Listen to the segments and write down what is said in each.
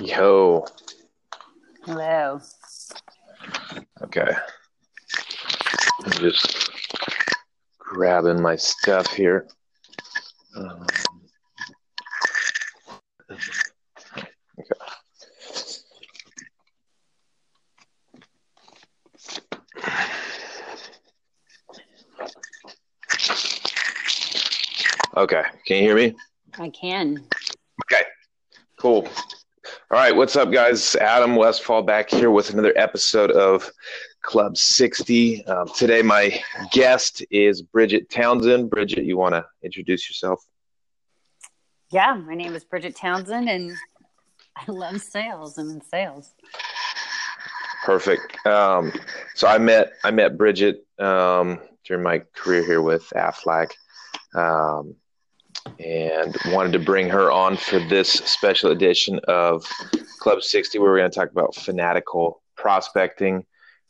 Yo. Hello. Okay. I'm just grabbing my stuff here. Um, okay. Okay. Can you hear me? I can. Okay. Cool. All right. What's up, guys? Adam Westfall back here with another episode of Club 60. Um, today, my guest is Bridget Townsend. Bridget, you want to introduce yourself? Yeah, my name is Bridget Townsend, and I love sales. I'm in sales. Perfect. Um, so I met I met Bridget um, during my career here with Aflac, um, and wanted to bring her on for this special edition of Club 60, where we're going to talk about fanatical prospecting.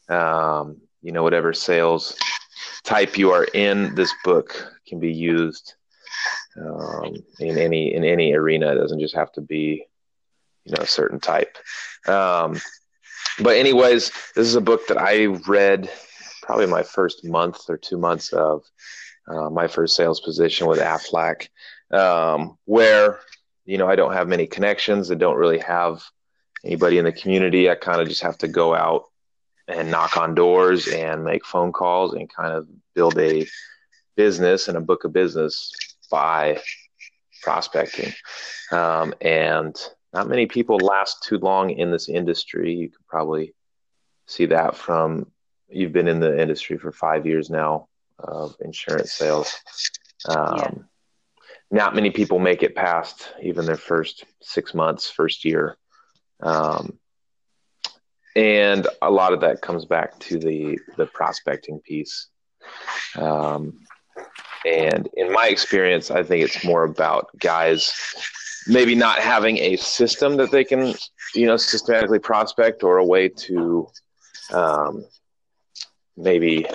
Um, you know, whatever sales type you are in, this book can be used um, in any in any arena. It doesn't just have to be, you know, a certain type. Um, but anyways, this is a book that I read probably my first month or two months of uh, my first sales position with Aflac, um, where you know I don't have many connections. I don't really have anybody in the community. I kind of just have to go out and knock on doors and make phone calls and kind of build a business and a book of business by prospecting. Um, and not many people last too long in this industry. You could probably see that from you've been in the industry for five years now of insurance sales. Um, Yeah. Not many people make it past even their first six months, first year. Um, and a lot of that comes back to the the prospecting piece. Um, and in my experience, I think it's more about guys maybe not having a system that they can, you know, systematically prospect or a way to um, maybe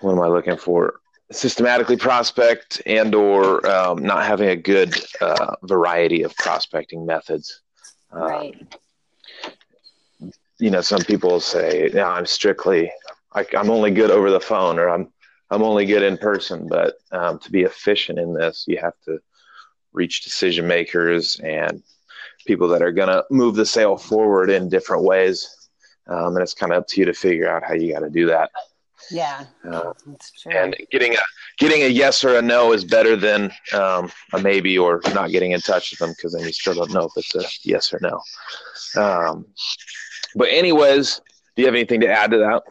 what am I looking for? Systematically prospect and or um, not having a good uh, variety of prospecting methods. Uh, Right. you know, some people say, "No, I'm strictly, I, I'm only good over the phone, or I'm, I'm only good in person." But um, to be efficient in this, you have to reach decision makers and people that are going to move the sale forward in different ways. Um, and it's kind of up to you to figure out how you got to do that. Yeah, Uh, that's true. and getting a getting a yes or a no is better than um, a maybe or not getting in touch with them because then you still don't know if it's a yes or no. Um, but anyways, do you have anything to add to that?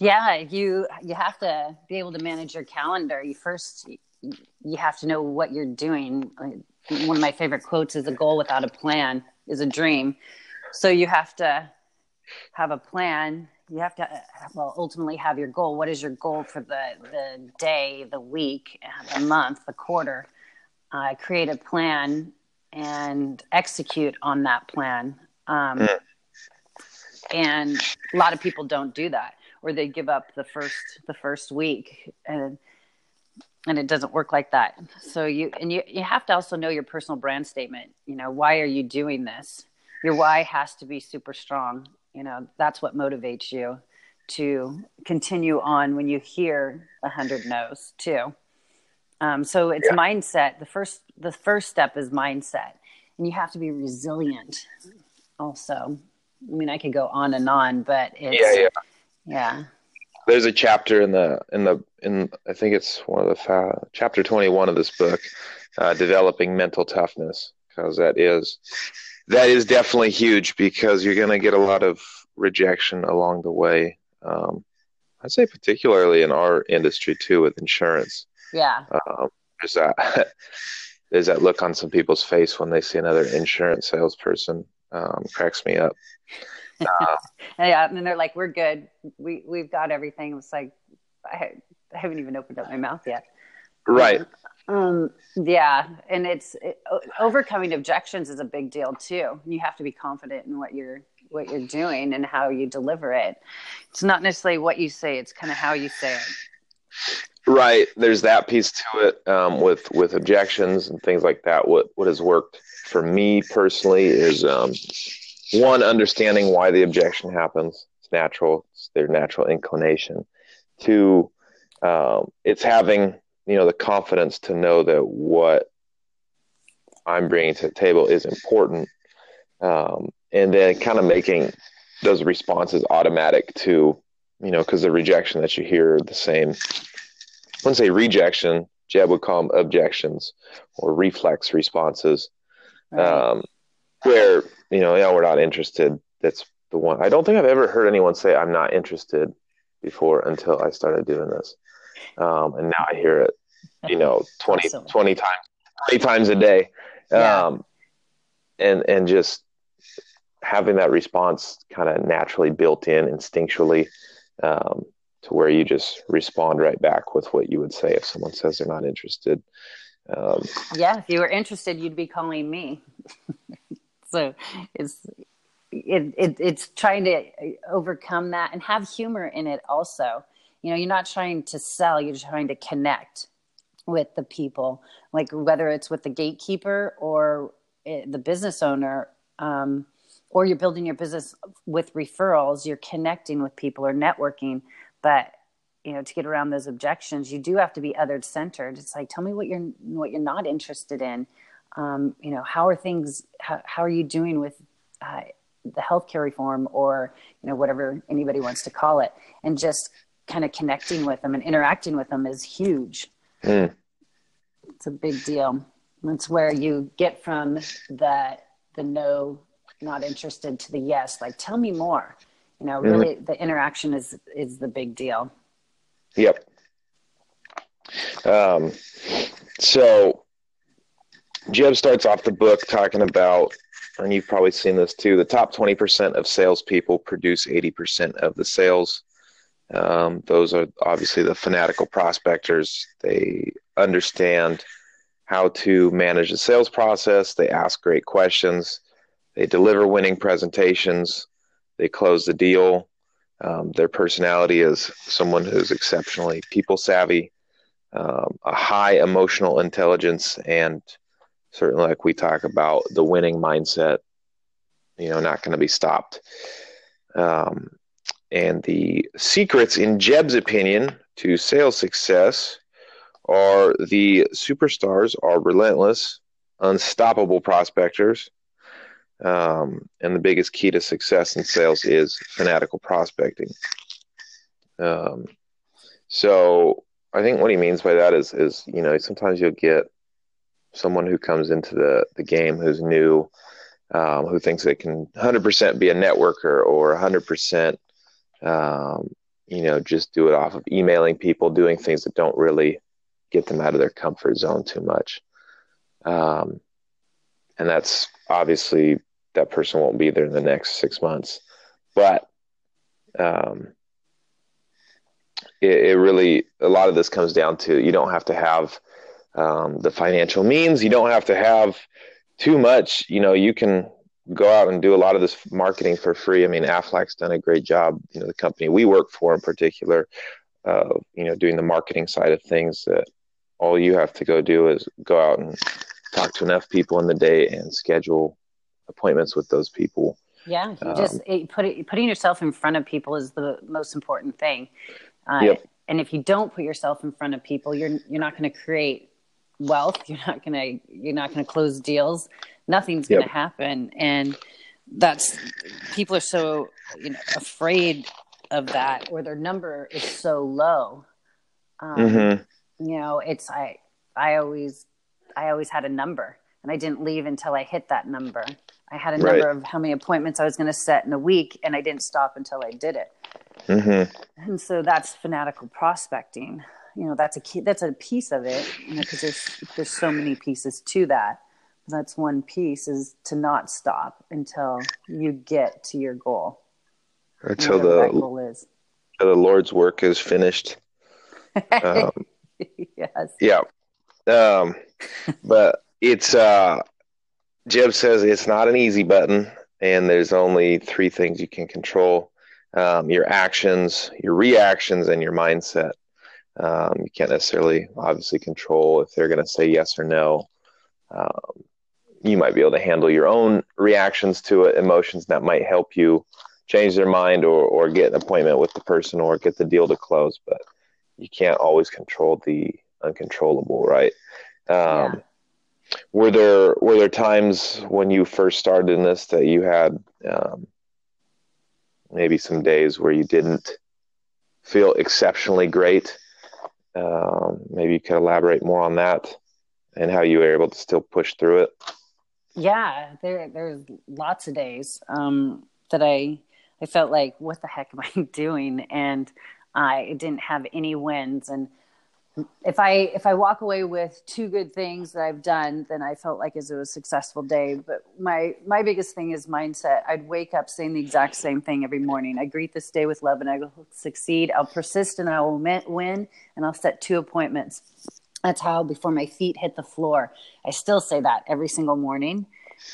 yeah, you you have to be able to manage your calendar. You first you have to know what you're doing. One of my favorite quotes is a goal without a plan is a dream. So you have to have a plan. You have to well ultimately have your goal. What is your goal for the the day, the week, the month, the quarter? Uh, create a plan and execute on that plan. Um, Mm. And a lot of people don't do that, or they give up the first the first week, and and it doesn't work like that. So you and you you have to also know your personal brand statement. You know, why are you doing this? Your why has to be super strong. You know, that's what motivates you to continue on when you hear a hundred no's too. Um, so it's Yeah. mindset. The first the first step is mindset, and you have to be resilient. Also, I mean, I could go on and on, but it's Yeah, yeah. yeah. There's a chapter in the in the in I think it's one of the fa- chapter 21 of this book, uh, developing mental toughness, because that is that is definitely huge because you're going to get a lot of rejection along the way. Um, I'd say particularly in our industry too with insurance. Yeah, Um, there's that there's that look on some people's face when they see another insurance salesperson. Um, cracks me up. yeah, and they're like, "We're good. We we've got everything." It's like I, I haven't even opened up my mouth yet. Right. Um. Yeah, and it's it, overcoming objections is a big deal too. You have to be confident in what you're what you're doing and how you deliver it. It's not necessarily what you say; it's kind of how you say it. Right. There's that piece to it um, with with objections and things like that. What what has worked for me personally is um, one understanding why the objection happens. It's natural. It's their natural inclination. Two, um, it's having you know the confidence to know that what I'm bringing to the table is important, um, and then kind of making those responses automatic to you know because the rejection that you hear are the same I wouldn't say rejection. Jeb would call them objections or reflex responses, right. um, where you know, yeah, we're not interested. That's the one. I don't think I've ever heard anyone say I'm not interested before until I started doing this, um, and now I hear it. You know, 20, awesome. 20 times, twenty times a day, yeah. um, and and just having that response kind of naturally built in instinctually. Um, to where you just respond right back with what you would say if someone says they're not interested. Um, yeah, if you were interested, you'd be calling me. so it's it, it, it's trying to overcome that and have humor in it also. You know, you're not trying to sell; you're trying to connect with the people, like whether it's with the gatekeeper or it, eh, the business owner. Um, or you're building your business with referrals, you're connecting with people or networking. But you know to get around those objections you do have to be other centered it's like tell me what you're what you're not interested in. Um, you know how are things how, how are you doing with uh, the healthcare reform or you know whatever anybody wants to call it? And just kind of connecting with them and interacting with them is huge mm. it's a big deal it's where you get from the the no not interested to the yes like tell me more you know mm-hmm. really mm-hmm. the interaction is is the big deal yep um, so jeb starts off the book talking about and you've probably seen this too the top 20% of salespeople produce 80% of the sales um, those are obviously the fanatical prospectors they understand how to manage the sales process they ask great questions they deliver winning presentations they close the deal. Um, their personality is someone who's exceptionally people savvy, um, a high emotional intelligence, and certainly, like we talk about, the winning mindset. You know, not going to be stopped. Um, and the secrets, in Jeb's opinion, to sales success are the superstars are relentless, unstoppable prospectors um, and the biggest key to success in sales is fanatical prospecting. Um, so I think what he means by that is, is you know, sometimes you'll get someone who comes into the, the game who's new, um, who thinks they can 100% be a networker or 100%, um, you know, just do it off of emailing people, doing things that don't really get them out of their comfort zone too much. Um, and that's obviously that person won't be there in the next six months. But um, it, it, really, a lot of this comes down to you don't have to have um, the financial means. You don't have to have too much. You know, you can go out and do a lot of this marketing for free. I mean, Aflac's done a great job. You know, the company we work for in particular, uh, you know, doing the marketing side of things. That all you have to go do is go out and talk to enough people in the day and schedule appointments with those people. Yeah, you um, just it, put it, putting yourself in front of people is the most important thing. Uh, yep. And if you don't put yourself in front of people, you're you're not going to create wealth. You're not going to you're not going to close deals. Nothing's going to yep. happen, and that's people are so you know afraid of that, or their number is so low. Um, mm-hmm. You know, it's I I always I always had a number, and I didn't leave until I hit that number. I had a number right. of how many appointments I was going to set in a week, and I didn't stop until I did it. Mm-hmm. And so that's fanatical prospecting. You know, that's a key, that's a piece of it. You know, because there's there's so many pieces to that. That's one piece is to not stop until you get to your goal. Until the goal is. the Lord's work is finished. Um, yes. Yeah. Um, but it's uh Jeb says it's not an easy button, and there's only three things you can control um, your actions, your reactions, and your mindset. Um, you can't necessarily, obviously, control if they're going to say yes or no. Um, you might be able to handle your own reactions to it, emotions that might help you change their mind or, or get an appointment with the person or get the deal to close. But you can't always control the uncontrollable, right? Um, yeah. Were there were there times when you first started in this that you had um, maybe some days where you didn't feel exceptionally great? Um, maybe you could elaborate more on that and how you were able to still push through it. Yeah, there there's lots of days um, that I I felt like, what the heck am I doing? And I didn't have any wins. And if I if I walk away with two good things that I've done, then I felt like it was a successful day. But my my biggest thing is mindset. I'd wake up saying the exact same thing every morning. I greet this day with love, and I will succeed. I'll persist, and I will win. And I'll set two appointments. That's how before my feet hit the floor. I still say that every single morning.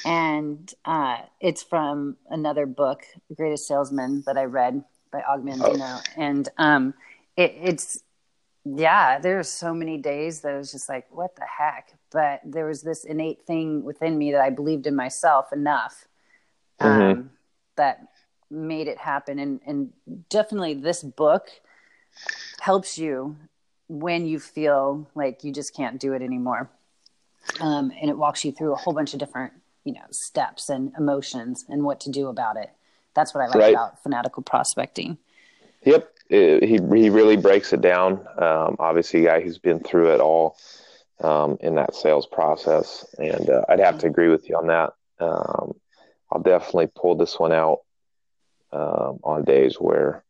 And uh, it's from another book, The Greatest Salesman, that I read by Og Mandino. Oh. And um, it, it's yeah, there there's so many days that I was just like, what the heck? But there was this innate thing within me that I believed in myself enough um, mm-hmm. that made it happen. And, and definitely this book helps you when you feel like you just can't do it anymore. Um, and it walks you through a whole bunch of different, you know, steps and emotions and what to do about it. That's what I like right. about fanatical prospecting. Yep it, he he really breaks it down. Um, obviously, a guy who's been through it all um, in that sales process, and uh, I'd have to agree with you on that. Um, I'll definitely pull this one out um, on days where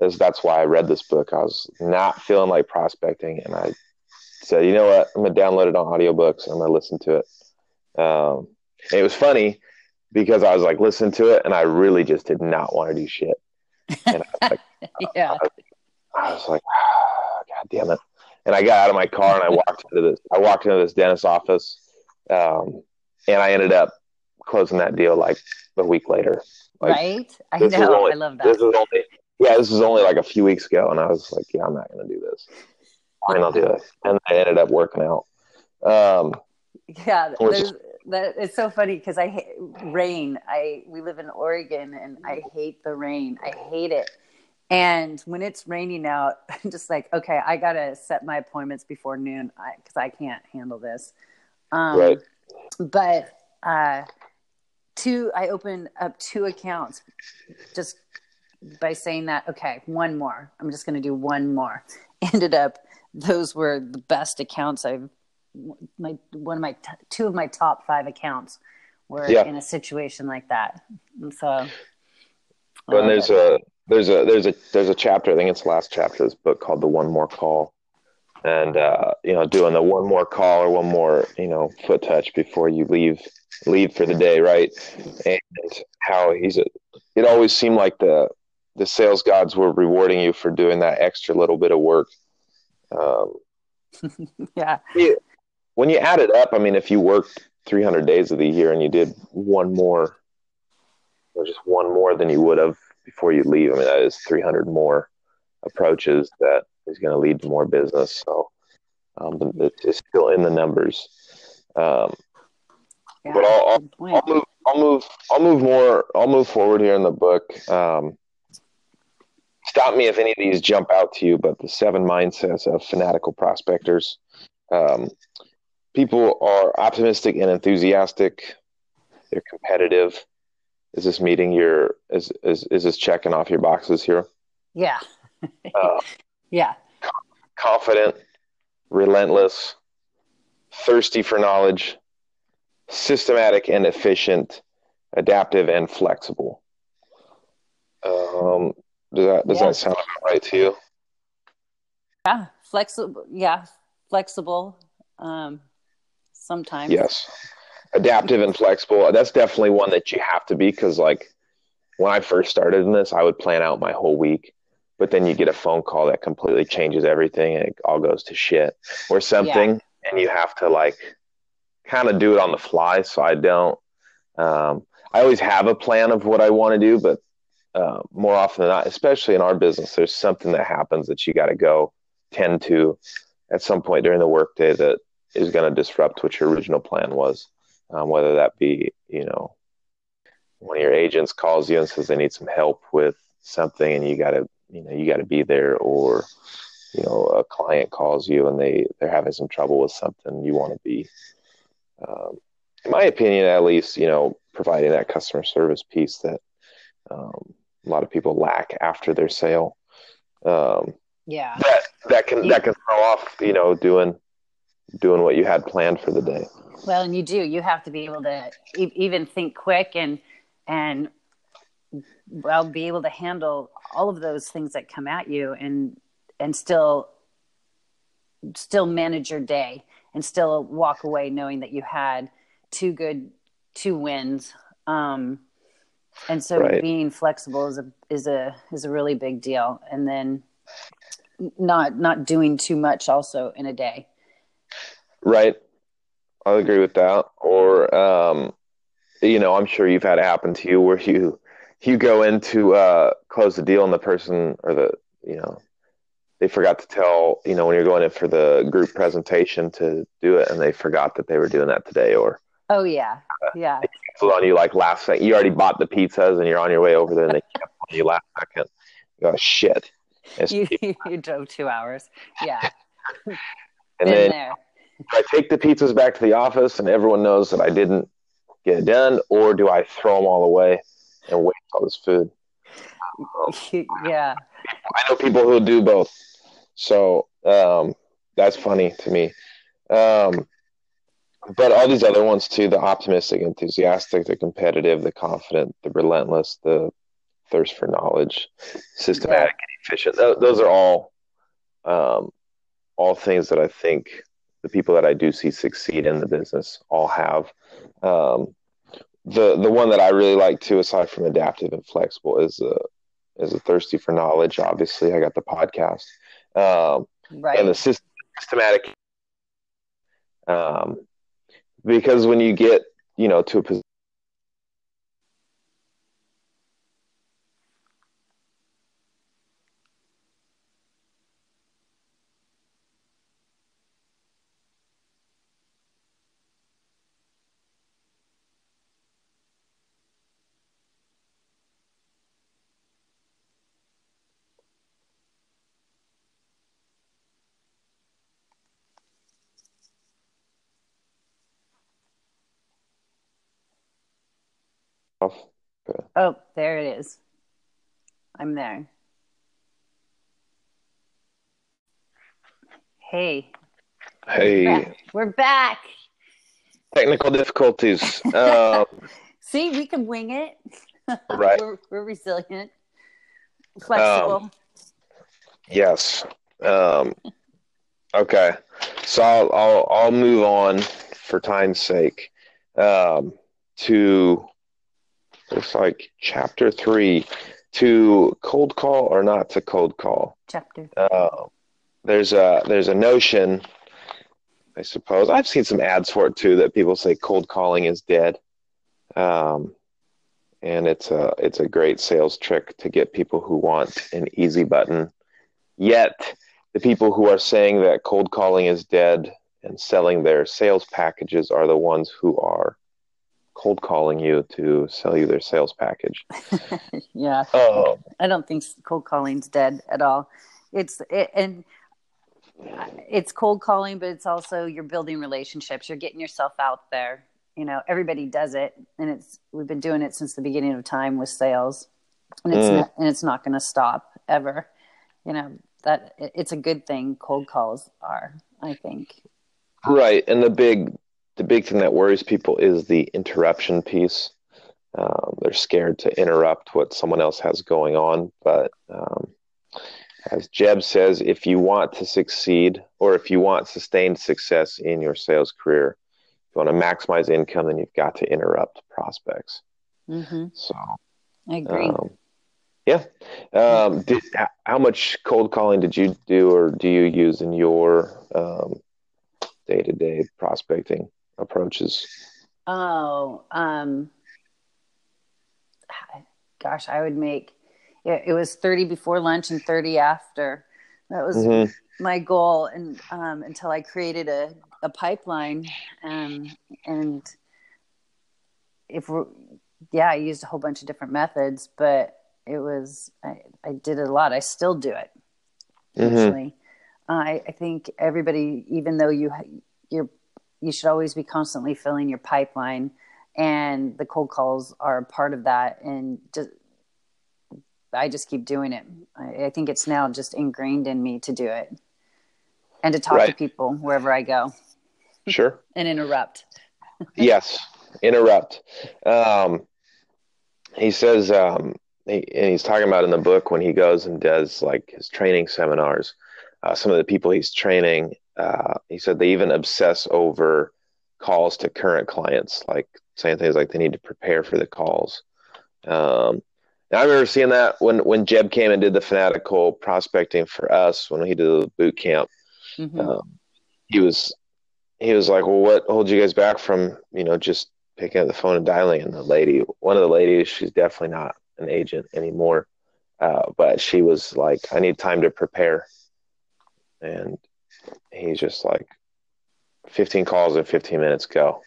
as that's why I read this book. I was not feeling like prospecting, and I said, you know what, I'm gonna download it on audiobooks. And I'm gonna listen to it. Um, it was funny because I was like listening to it, and I really just did not want to do shit. And I was like, yeah. I, I was like, oh, God damn it. And I got out of my car and I walked into this, I walked into this dentist office. Um, and I ended up closing that deal like a week later. Like, right. I know. Only, I love that. This is only, yeah, this was only like a few weeks ago. And I was like, yeah, I'm not going to do this. Fine, I'll do it. And I ended up working out. Um, yeah. That it's so funny because I hate rain. I we live in Oregon and I hate the rain. I hate it. And when it's raining out, I'm just like, okay, I gotta set my appointments before noon because I, I, can't handle this. Um, right. But uh, two, I opened up two accounts just by saying that. Okay, one more. I'm just gonna do one more. Ended up, those were the best accounts I've. My one of my t- two of my top five accounts were yeah. in a situation like that. And so. When there's a there's a there's a there's a chapter. I think it's the last chapter of this book called "The One More Call," and uh, you know, doing the one more call or one more you know foot touch before you leave leave for the day, right? And how he's a, it always seemed like the the sales gods were rewarding you for doing that extra little bit of work. Um, yeah. When you add it up, I mean, if you worked 300 days of the year and you did one more, or just one more than you would have before you leave. I mean, that is 300 more approaches that is going to lead to more business. So um, it's still in the numbers. Um, yeah, but I'll, I'll, I'll, move. I'll move. I'll move more. I'll move forward here in the book. Um, stop me if any of these jump out to you. But the seven mindsets of fanatical prospectors. Um, people are optimistic and enthusiastic. They're competitive is this meeting your is is is this checking off your boxes here? Yeah. uh, yeah. Confident, relentless, thirsty for knowledge, systematic and efficient, adaptive and flexible. Um, does that does that sound right to you? Yeah, flexible. Yeah, flexible. Um, sometimes. Yes adaptive and flexible. That's definitely one that you have to be because, like, when I first started in this, I would plan out my whole week, but then you get a phone call that completely changes everything and it all goes to shit or something, yeah. and you have to like kind of do it on the fly. So I don't. Um, I always have a plan of what I want to do, but uh, more often than not, especially in our business, there's something that happens that you got to go tend to at some point during the workday that is going to disrupt what your original plan was. Um, whether that be, you know, one of your agents calls you and says they need some help with something and you got to, you know, you got to be there or, you know, a client calls you and they, they're having some trouble with something you want to be, um, in my opinion, at least, you know, providing that customer service piece that um, a lot of people lack after their sale. Um, yeah, that that can that can throw off, you know, doing doing what you had planned for the day. Well, and you do. You have to be able to e- even think quick and and well be able to handle all of those things that come at you and and still still manage your day and still walk away knowing that you had two good two wins um and so right. being flexible is a is a is a really big deal and then not not doing too much also in a day right i'll agree with that or um you know i'm sure you've had it happen to you where you you go in to uh close the deal and the person or the you know they forgot to tell you know when you're going in for the group presentation to do it and they forgot that they were doing that today or Oh yeah, yeah. Canceled on you like last second. You already bought the pizzas and you're on your way over there, and they canceled on you last second. You go shit. You, you drove two hours. Yeah. and Been then there. I take the pizzas back to the office, and everyone knows that I didn't get it done, or do I throw them all away and waste all this food? yeah. I know people who do both. So um, that's funny to me. Um, but all these other ones too the optimistic enthusiastic the competitive the confident the relentless the thirst for knowledge systematic yeah. and efficient those are all um, all things that i think the people that i do see succeed in the business all have. Um, the the one that i really like too aside from adaptive and flexible is a is a thirsty for knowledge obviously. I got the podcast. Um, right. and the systematic um, because when you get you know to a position Oh, there it is. I'm there. Hey. Hey. We're back. We're back. Technical difficulties. Uh, See, we can wing it. Right. we're, we're resilient, flexible. Um, yes. Um, okay. So I'll, I'll, I'll move on for time's sake um, to looks like chapter three to cold call or not to cold call. Chapter. Uh, there's a there's a notion, I suppose. I've seen some ads for it too that people say cold calling is dead, um, and it's a it's a great sales trick to get people who want an easy button. Yet the people who are saying that cold calling is dead and selling their sales packages are the ones who are cold calling you to sell you their sales package. yeah. Oh. I don't think cold calling's dead at all. It's it, and it's cold calling, but it's also you're building relationships. You're getting yourself out there. You know, everybody does it, and it's we've been doing it since the beginning of time with sales, and it's mm. not, and it's not going to stop ever. You know that it's a good thing. Cold calls are, I think. Right, and the big the big thing that worries people is the interruption piece. Um, they're scared to interrupt what someone else has going on. But um, as Jeb says, if you want to succeed or if you want sustained success in your sales career, if you want to maximize income, then you've got to interrupt prospects. Mm-hmm. So I agree. Um, yeah. Um, did, how much cold calling did you do or do you use in your day to day prospecting? Approaches? Oh, um, gosh, I would make it, it was 30 before lunch and 30 after. That was mm-hmm. my goal and um, until I created a, a pipeline um, and if we're yeah I used a whole bunch of different methods but it was I, I did it a lot I still do it mm-hmm. actually uh, I, I think everybody even though you you're you should always be constantly filling your pipeline and the cold calls are a part of that and just I just keep doing it. I, I think it's now just ingrained in me to do it and to talk right. to people wherever I go. Sure. and interrupt. yes, interrupt. Um, he says, um, he, and he's talking about in the book when he goes and does like his training seminars. Uh, some of the people he's training, uh, he said they even obsess over calls to current clients, like saying things like they need to prepare for the calls. Um, I remember seeing that when when Jeb came and did the fanatical prospecting for us when he did the boot camp. Mm-hmm. Um, he was he was like, "Well, what holds you guys back from you know just picking up the phone and dialing?" And the lady, one of the ladies, she's definitely not an agent anymore, uh, but she was like, "I need time to prepare," and he's just like, "15 calls in 15 minutes, go."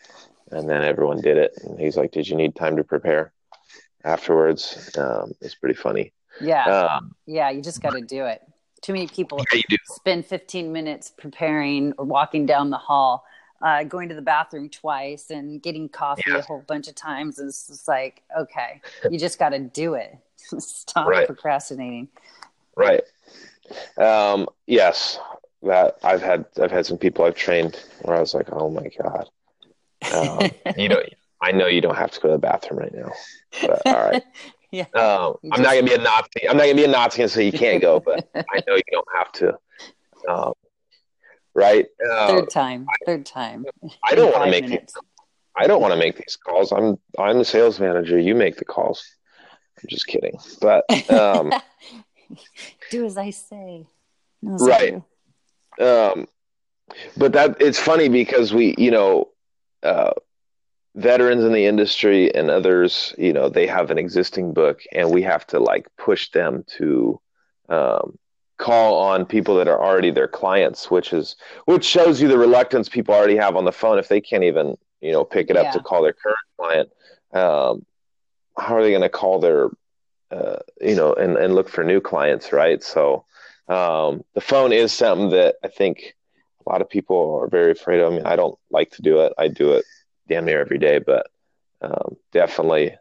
And then everyone did it, and he's like, "Did you need time to prepare?" afterwards. Um, it's pretty funny. Yeah. Um, yeah, you just got to do it. Too many people yeah, spend 15 minutes preparing or walking down the hall, uh, going to the bathroom twice and getting coffee yeah. a whole bunch of times. And it's just like, okay, you just got to do it. Stop right. procrastinating. Right. Um, yes, that I've had, I've had some people I've trained where I was like, oh my God, um, you know, I know you don't have to go to the bathroom right now. But, all right. yeah. Um, I'm not gonna be a Nazi. I'm not gonna be a Nazi and say you can't go, but I know you don't have to. Um, right. Uh, third time. Third time. I don't want to make. These, I don't want to make these calls. I'm I'm the sales manager. You make the calls. I'm just kidding. But um, do as I say. No, right. Um, but that it's funny because we, you know, uh, veterans in the industry and others, you know, they have an existing book and we have to like push them to um, call on people that are already their clients, which is which shows you the reluctance people already have on the phone if they can't even, you know, pick it up yeah. to call their current client. Um, how are they going to call their, uh, you know, and, and look for new clients, right? So um, the phone is something that I think a lot of people are very afraid of. I mean, I don't like to do it. I do it damn near every day, but um, definitely,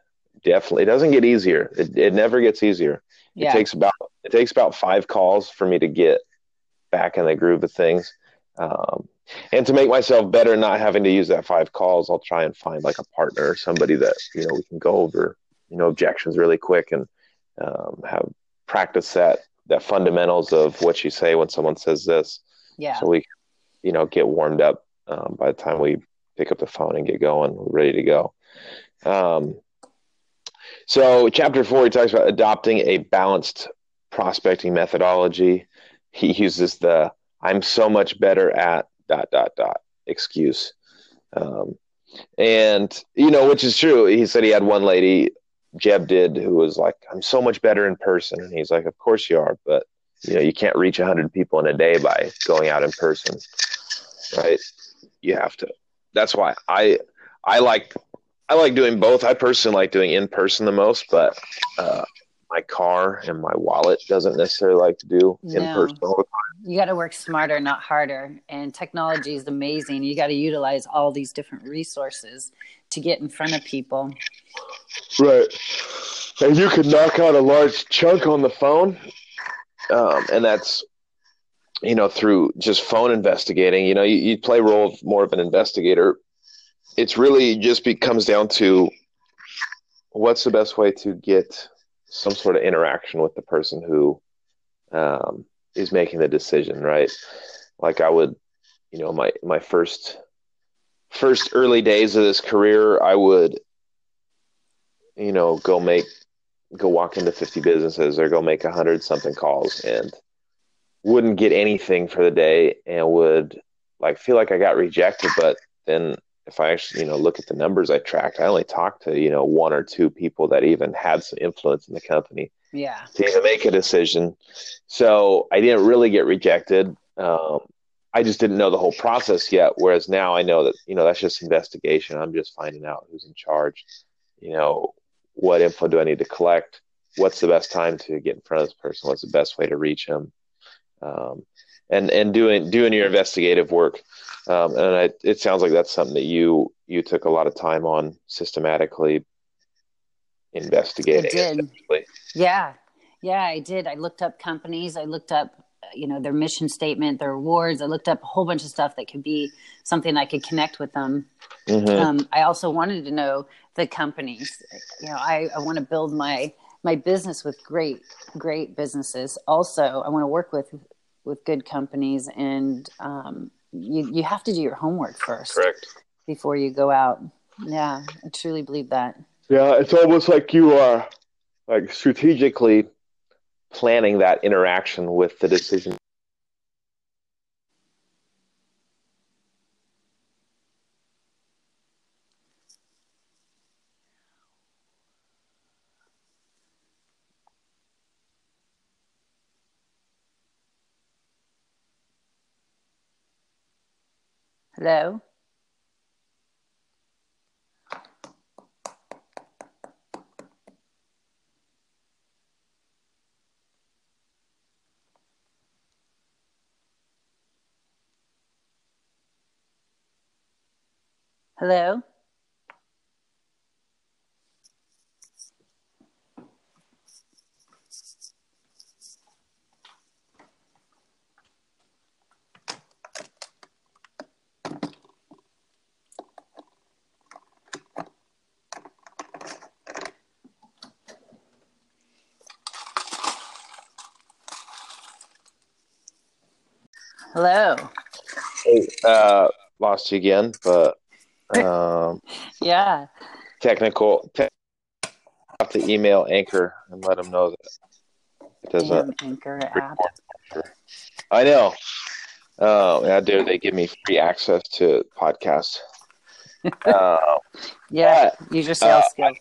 definitely, it doesn't get easier. It, it never gets easier. Yeah. It takes about it takes about five calls for me to get back in the groove of things. Um, and to make myself better, not having to use that five calls, I'll try and find like a partner or somebody that you know we can go over you know objections really quick and um, have practice that that fundamentals of what you say when someone says this. Yeah. So we, you know, get warmed up um, by the time we pick up the phone and get going. We're ready to go. Um, so, chapter four, he talks about adopting a balanced prospecting methodology. He uses the "I'm so much better at dot dot dot" excuse, um, and you know, which is true. He said he had one lady, Jeb did, who was like, "I'm so much better in person," and he's like, "Of course you are, but you know, you can't reach 100 people in a day by going out in person, right? You have to that's why I I like I like doing both. I personally like doing in person the most, but uh, my car and my wallet doesn't necessarily like to do in person all the time. You got to work smarter, not harder. And technology is amazing. You got to utilize all these different resources to get in front of people. Right. And you can knock out a large chunk on the phone. Um, and that's you know, through just phone investigating, you know, you, you play role of more of an investigator. It's really just becomes down to what's the best way to get some sort of interaction with the person who um, is making the decision, right? Like I would, you know, my my first first early days of this career, I would, you know, go make go walk into 50 businesses or go make a hundred something calls and wouldn't get anything for the day and would like feel like I got rejected. But then if I actually, you know, look at the numbers I tracked, I only talked to, you know, one or two people that even had some influence in the company. Yeah. To even make a decision. So I didn't really get rejected. um, I just didn't know the whole process yet. Whereas now I know that you know that's just investigation. I'm just finding out who's in charge. You know, what info do I need to collect? What's the best time to get in front of this person? What's the best way to reach him? Um, and and doing doing your investigative work. Um, and I, it sounds like that's something that you you took a lot of time on systematically investigating. I did. Yeah, yeah, I did. I looked up companies. I looked up you know their mission statement their awards i looked up a whole bunch of stuff that could be something i could connect with them mm-hmm. um, i also wanted to know the companies you know i, I want to build my my business with great great businesses also i want to work with with good companies and um, you you have to do your homework first correct. before you go out. Yeah i truly believe that. Yeah it's almost like you are like strategically planning that interaction with the decision Hello? Hello. Hey, uh, lost you again, but um, yeah. Technical. Te- have to email Anchor and let them know that it doesn't. Damn Anchor app. I know. Um, how dare they give me free access to podcasts? uh, yeah, use your sales uh, skills.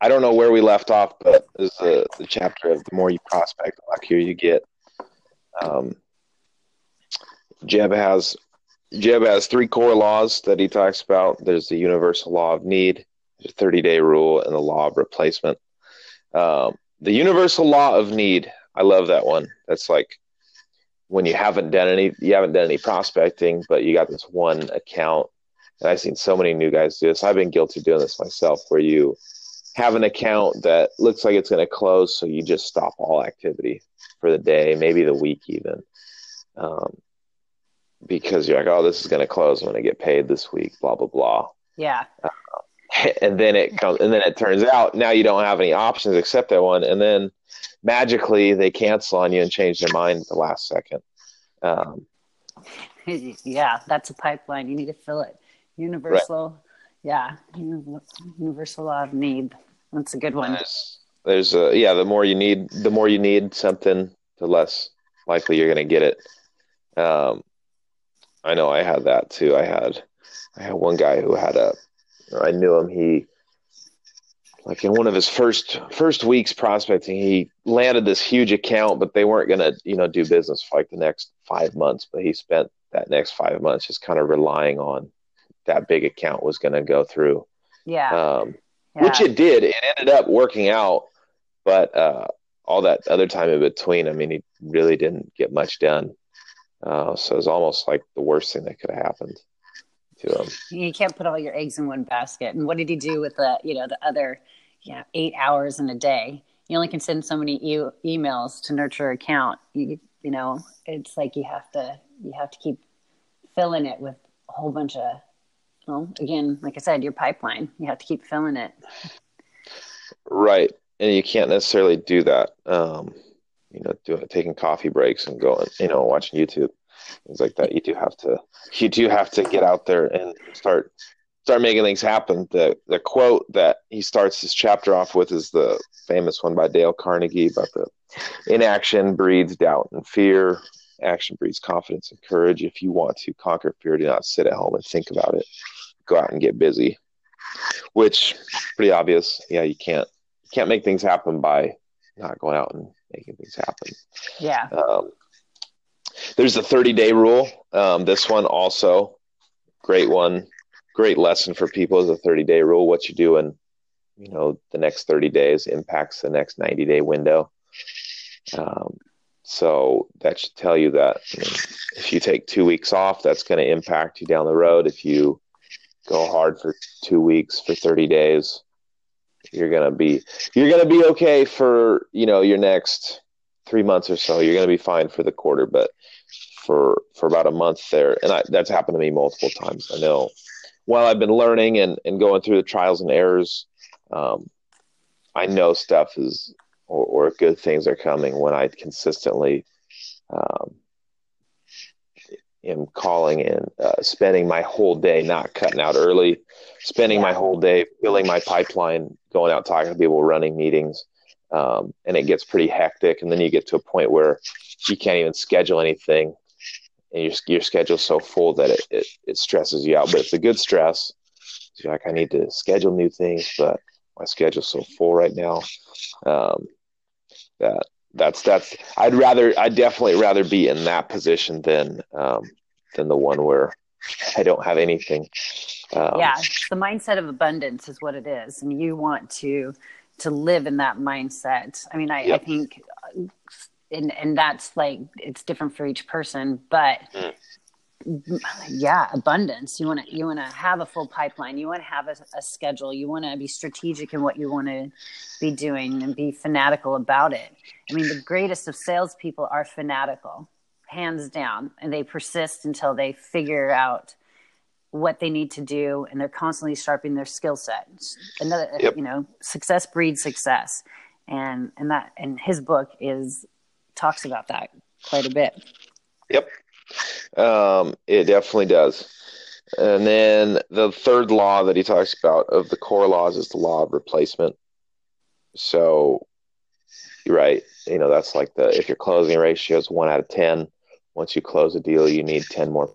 I, I, don't know where we left off, but this is the, the chapter of the more you prospect, the luckier you get. Um, Jeb has Jeb has three core laws that he talks about. There's the universal law of need, the 30 day rule, and the law of replacement. Um, the universal law of need, I love that one. That's like when you haven't done any, you haven't done any prospecting, but you got this one account. And I've seen so many new guys do this. I've been guilty of doing this myself, where you have an account that looks like it's going to close, so you just stop all activity for the day, maybe the week even. Um, because you're like, oh, this is going to close when I get paid this week, blah blah blah. Yeah. Uh, and then it comes, and then it turns out now you don't have any options except that one, and then magically they cancel on you and change their mind at the last second. Um, yeah, that's a pipeline. You need to fill it. Universal, right. yeah, universal law of need. That's a good one. There's, there's a yeah. The more you need, the more you need something, the less likely you're going to get it. Um, I know I had that too. I had I had one guy who had a I knew him. He like in one of his first first weeks prospecting, he landed this huge account, but they weren't gonna, you know, do business for like the next five months. But he spent that next five months just kind of relying on that big account was gonna go through. Yeah. Um, yeah. which it did. It ended up working out, but uh, all that other time in between, I mean, he really didn't get much done. Uh, so it's almost like the worst thing that could have happened to him. You can't put all your eggs in one basket. And what did he do with the, you know, the other, yeah, eight hours in a day? You only can send so many e- emails to nurture account. You, you know, it's like you have to, you have to keep filling it with a whole bunch of, well, again, like I said, your pipeline. You have to keep filling it. Right, and you can't necessarily do that. Um, you know, doing taking coffee breaks and going, you know, watching YouTube, things like that. You do have to, you do have to get out there and start start making things happen. The the quote that he starts his chapter off with is the famous one by Dale Carnegie about the inaction breeds doubt and fear. Action breeds confidence and courage. If you want to conquer fear, do not sit at home and think about it. Go out and get busy. Which pretty obvious. Yeah, you can't you can't make things happen by not going out and making things happen. Yeah. Um, there's the 30 day rule. Um, this one also great one, great lesson for people is a 30 day rule. What you do in, you know, the next 30 days impacts the next 90 day window. Um, so that should tell you that you know, if you take two weeks off, that's going to impact you down the road. If you go hard for two weeks for 30 days, you're to be, you're to be okay for, you know, your next three months or so. You're to be fine for the quarter, but for, for about a month there, and I, that's happened to me multiple times. I know while I've been learning and, and going through the trials and errors, um, I know stuff is or, or good things are coming when I consistently um, am calling and uh, spending my whole day not cutting out early, spending yeah. my whole day filling my pipeline, going out talking to people, running meetings. Um, and it gets pretty hectic. And then you get to a point where you can't even schedule anything. And your, your schedule's so full that it, it, it stresses you out. But it's a good stress. You're like, I need to schedule new things, but my schedule's so full right now. Um, that that's that's I'd rather I'd definitely rather be in that position than um, than the one where I don't have anything. Um, yeah, the mindset of abundance is what it is, and you want to to live in that mindset. I mean, I, yep. I think, and and that's like it's different for each person, but mm yeah abundance. You want to you want to have a full pipeline. You want to have a, a schedule. You want to be strategic in what you want to be doing and be fanatical about it. I mean the greatest of salespeople are fanatical hands down and they persist until they figure out what they need to do and they're constantly sharpening their skill set. Another yep. you know success breeds success. And and that and his book is talks about that quite a bit. Yep um, it definitely does. And then the third law that he talks about of the core laws is the law of replacement. So right. You know, that's like the if your closing ratio is one out of ten, once you close a deal, you need ten more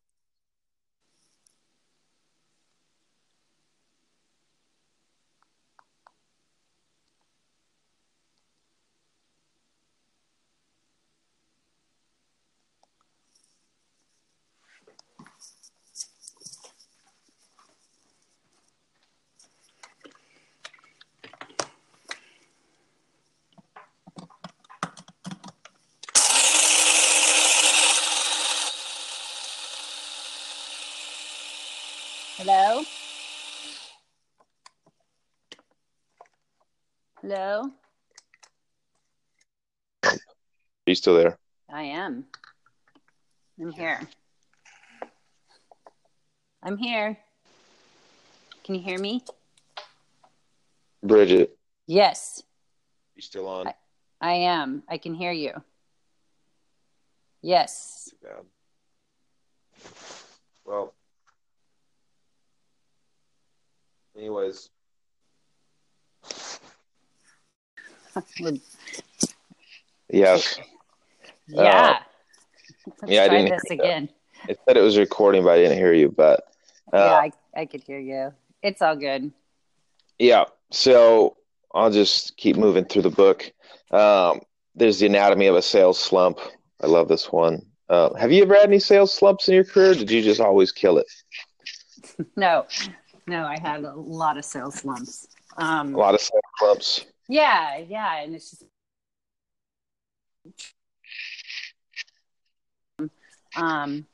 Hello? Hello? Are you still there? I am. I'm here. I'm here. Can you hear me? Bridget. Yes. You still on? I, I am. I can hear you. Yes. Too bad. Well, Anyways. yes. Yeah. Uh, yeah, I didn't this again. It said it was recording, but I didn't hear you. But uh, yeah, I, I could hear you. It's all good. Yeah. So I'll just keep moving through the book. Um, there's the anatomy of a sales slump. I love this one. Uh, have you ever had any sales slumps in your career? did you just always kill it? no, no, I had a lot of sales slumps. Um, a lot of sales slumps. Yeah, yeah, and it's just um,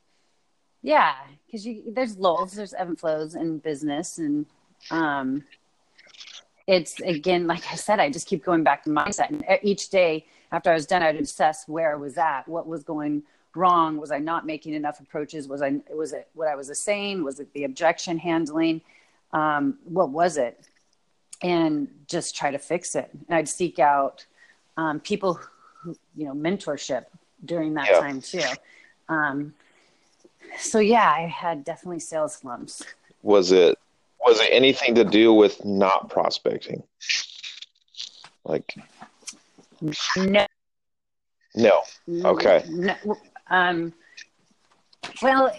yeah, because you there's lulls, there's ebb and flows in business, and um, it's again, like I said, I just keep going back to mindset, and each day after I was done, I'd assess where I was at, what was going wrong, was I not making enough approaches, was I was it what I was saying, was it the objection handling um, what was it? And just try to fix it. And i'd seek out um, people who you know mentorship during that yeah. time too um, so yeah i had definitely sales slumps. Was it was it anything to do with not prospecting? Like no. No. Okay. No, um well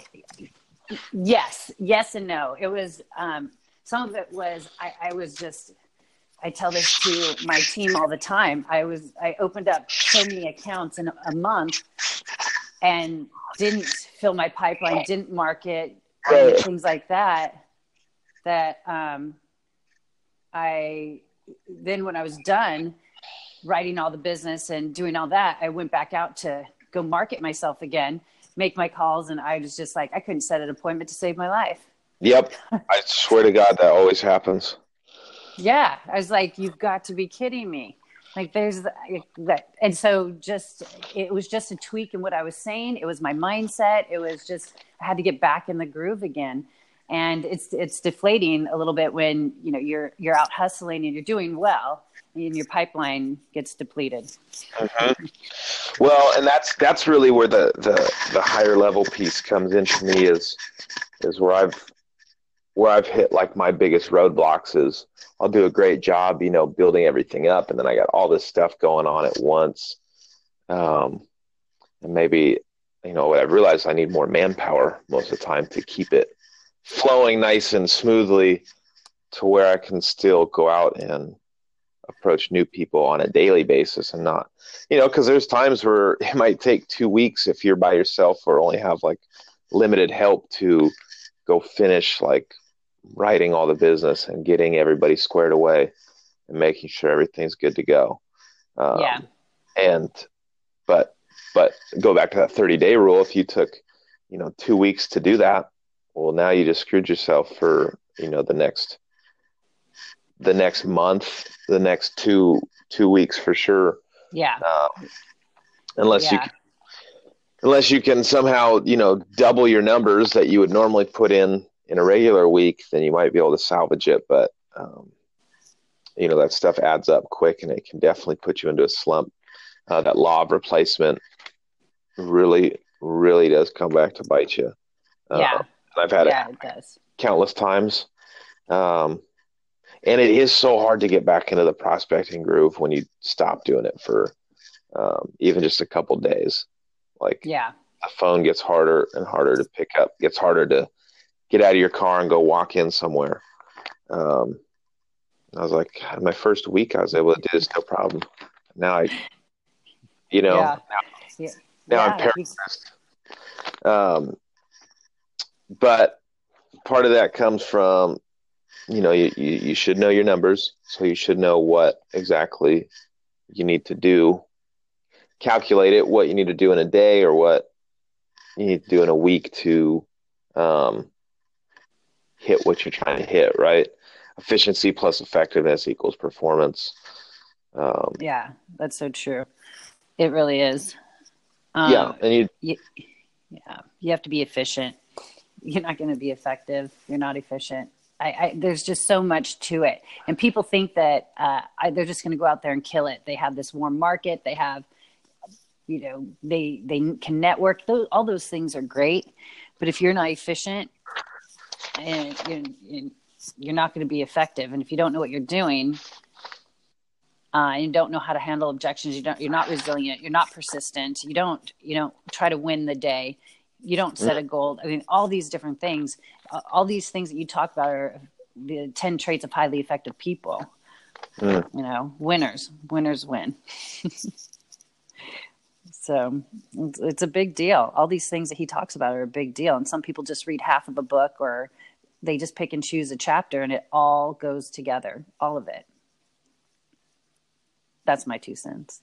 yes. Yes and no. It was um some of it was I, I was just I tell this to my team all the time. I was I opened up so many accounts in a month and didn't fill my pipeline, didn't market, Right. things like that. That um, I then when I was done writing all the business and doing all that, I went back out to go market myself again, make my calls, and I was just like I couldn't set an appointment to save my life. Yep. I swear to God, that always happens. Yeah, I was like, you've got to be kidding me. Like there's the, that, and so just it was just a tweak in what I was saying. It was my mindset. It was just I had to get back in the groove again, and it's it's deflating a little bit when you know you're you're out hustling and you're doing well, and your pipeline gets depleted. Mm-hmm. Well, and that's that's really where the, the, the higher level piece comes in for me is is where I've where I've hit like my biggest roadblocks is I'll do a great job, you know, building everything up, and then I got all this stuff going on at once. Um, and maybe, you know, what I've realized I need more manpower most of the time to keep it flowing nice and smoothly to where I can still go out and approach new people on a daily basis and not, you know, because there's times where it might take two weeks if you're by yourself or only have like limited help to go finish like writing all the business and getting everybody squared away and making sure everything's good to go. Um, yeah, and but but go back to that 30 day rule. If you took you know two weeks to do that well now you just screwed yourself for you know the next the next month the next two two weeks for sure. Yeah, uh, unless you yeah, can, unless you can somehow you know double your numbers that you would normally put in in a regular week then you might be able to salvage it but um, you know that stuff adds up quick and it can definitely put you into a slump. Uh, that law of replacement really really does come back to bite you. Uh, yeah, i've had yeah. it It does. countless times. Um, and it is so hard to get back into the prospecting groove when you stop doing it for um, even just a couple days. Like Yeah, the phone gets harder and harder to pick up gets harder to get out of your car and go walk in somewhere um, i was like my first week i was able to do this no problem now i you know Yeah. now, yeah. now i'm yeah. paralyzed um, but part of that comes from you know you, you, you should know your numbers so you should know what exactly you need to do calculate it what you need to do in a day or what you need to do in a week to um, hit what you're trying to hit right efficiency plus effectiveness equals performance um, Yeah, that's so true. It really is. Um, yeah and you you, yeah, you have to be efficient. You're not going to be effective. You're not efficient. I, I, there's just so much to it, and people think that uh, I, they're just going to go out there and kill it. They have this warm market. They have, you know, they they can network. Those, all those things are great, but if you're not efficient, and you're, you're not going to be effective. And if you don't know what you're doing, uh, and you don't know how to handle objections, you don't, you're not resilient, you're not persistent, you don't, you know, try to win the day, you don't set a goal. I mean, all these different things, uh, all these things that you talk about are the 10 traits of highly effective people. Mm. You know, winners, winners win. so it's, it's a big deal. All these things that he talks about are a big deal. And some people just read half of a book or they just pick and choose a chapter and it all goes together, all of it. That's my two cents.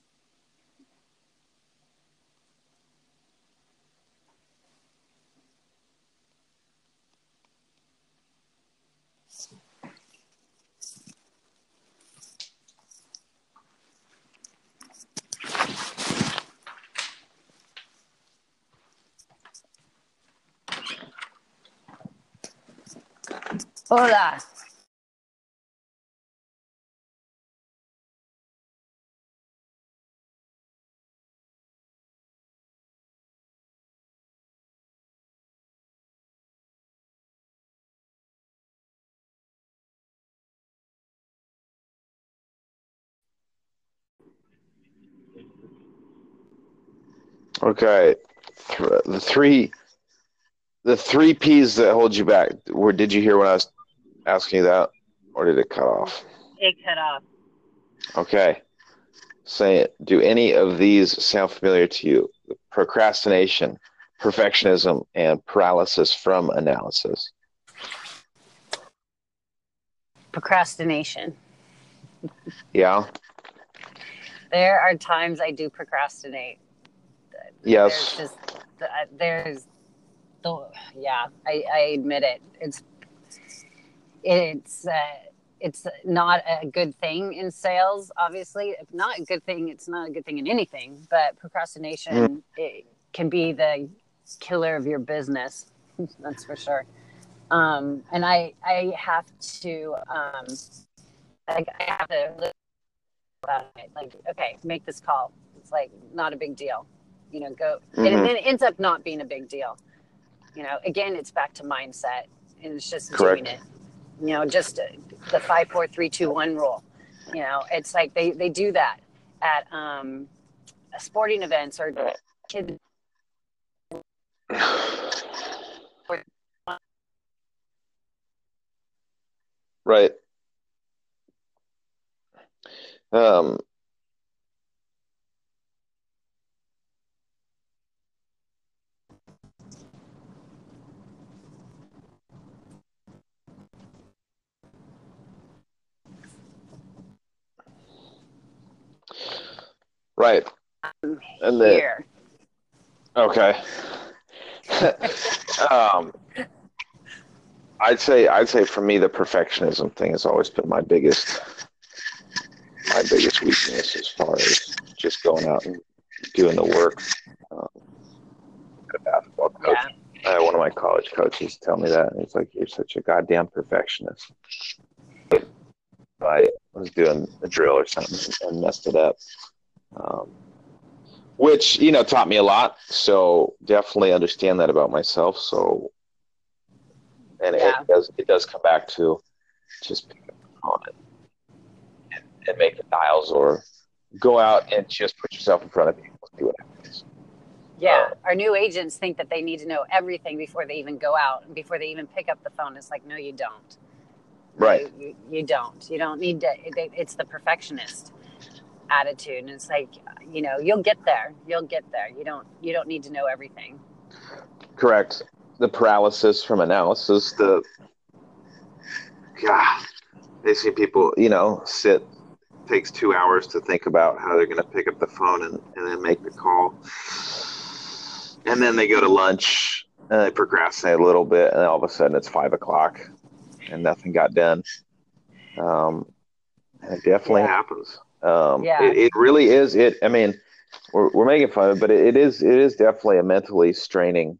Hola. Okay, the three, the three P's that hold you back. Where did you hear when I was asking you that, or did it cut off? It cut off. Okay, say it. Do any of these sound familiar to you? procrastination, perfectionism, and paralysis from analysis. Procrastination. Yeah. There are times I do procrastinate. Yes. There's just uh, there's the yeah, I, I admit it. It's it's uh, it's not a good thing in sales. Obviously, if not a good thing, it's not a good thing in anything. But procrastination mm. it can be the killer of your business. That's for sure. Um, and I I have to um, I, I have to about it. Like, okay, make this call. It's like not a big deal. You know, go. Mm-hmm. And then it ends up not being a big deal. You know, again, it's back to mindset, and it's just Correct. doing it. You know, just the five, four, three, two, one rule. You know, it's like they they do that at um, sporting events or kids. Right. Um, right. And then, Here. okay. um, I'd say I'd say for me the perfectionism thing has always been my biggest my biggest weakness as far as just going out and doing the work. Um, a basketball coach, yeah. I had one of my college coaches tell me that, and he's like, "You're such a goddamn perfectionist." I was doing a drill or something and messed it up, um, which you know taught me a lot. So definitely understand that about myself. So, and yeah. it does it does come back to just on it and make the dials or go out and just put yourself in front of people and see what happens. Yeah, uh, our new agents think that they need to know everything before they even go out and before they even pick up the phone. It's like, no, you don't. Right. You, you, don't. You don't need to. It's the perfectionist attitude, and it's like, you know, you'll get there. You'll get there. You don't. You don't need to know everything. Correct. The paralysis from analysis. The God, they see people, you know, sit takes two hours to think about how they're going to pick up the phone and, and then make the call. And then they go to lunch and they procrastinate a little bit, and all of a sudden it's five o'clock and nothing got done. Um, it definitely yeah. happens. Um, yeah. It, it, really is. It. I mean, we're, we're making fun of it, but it, it is. It is definitely a mentally straining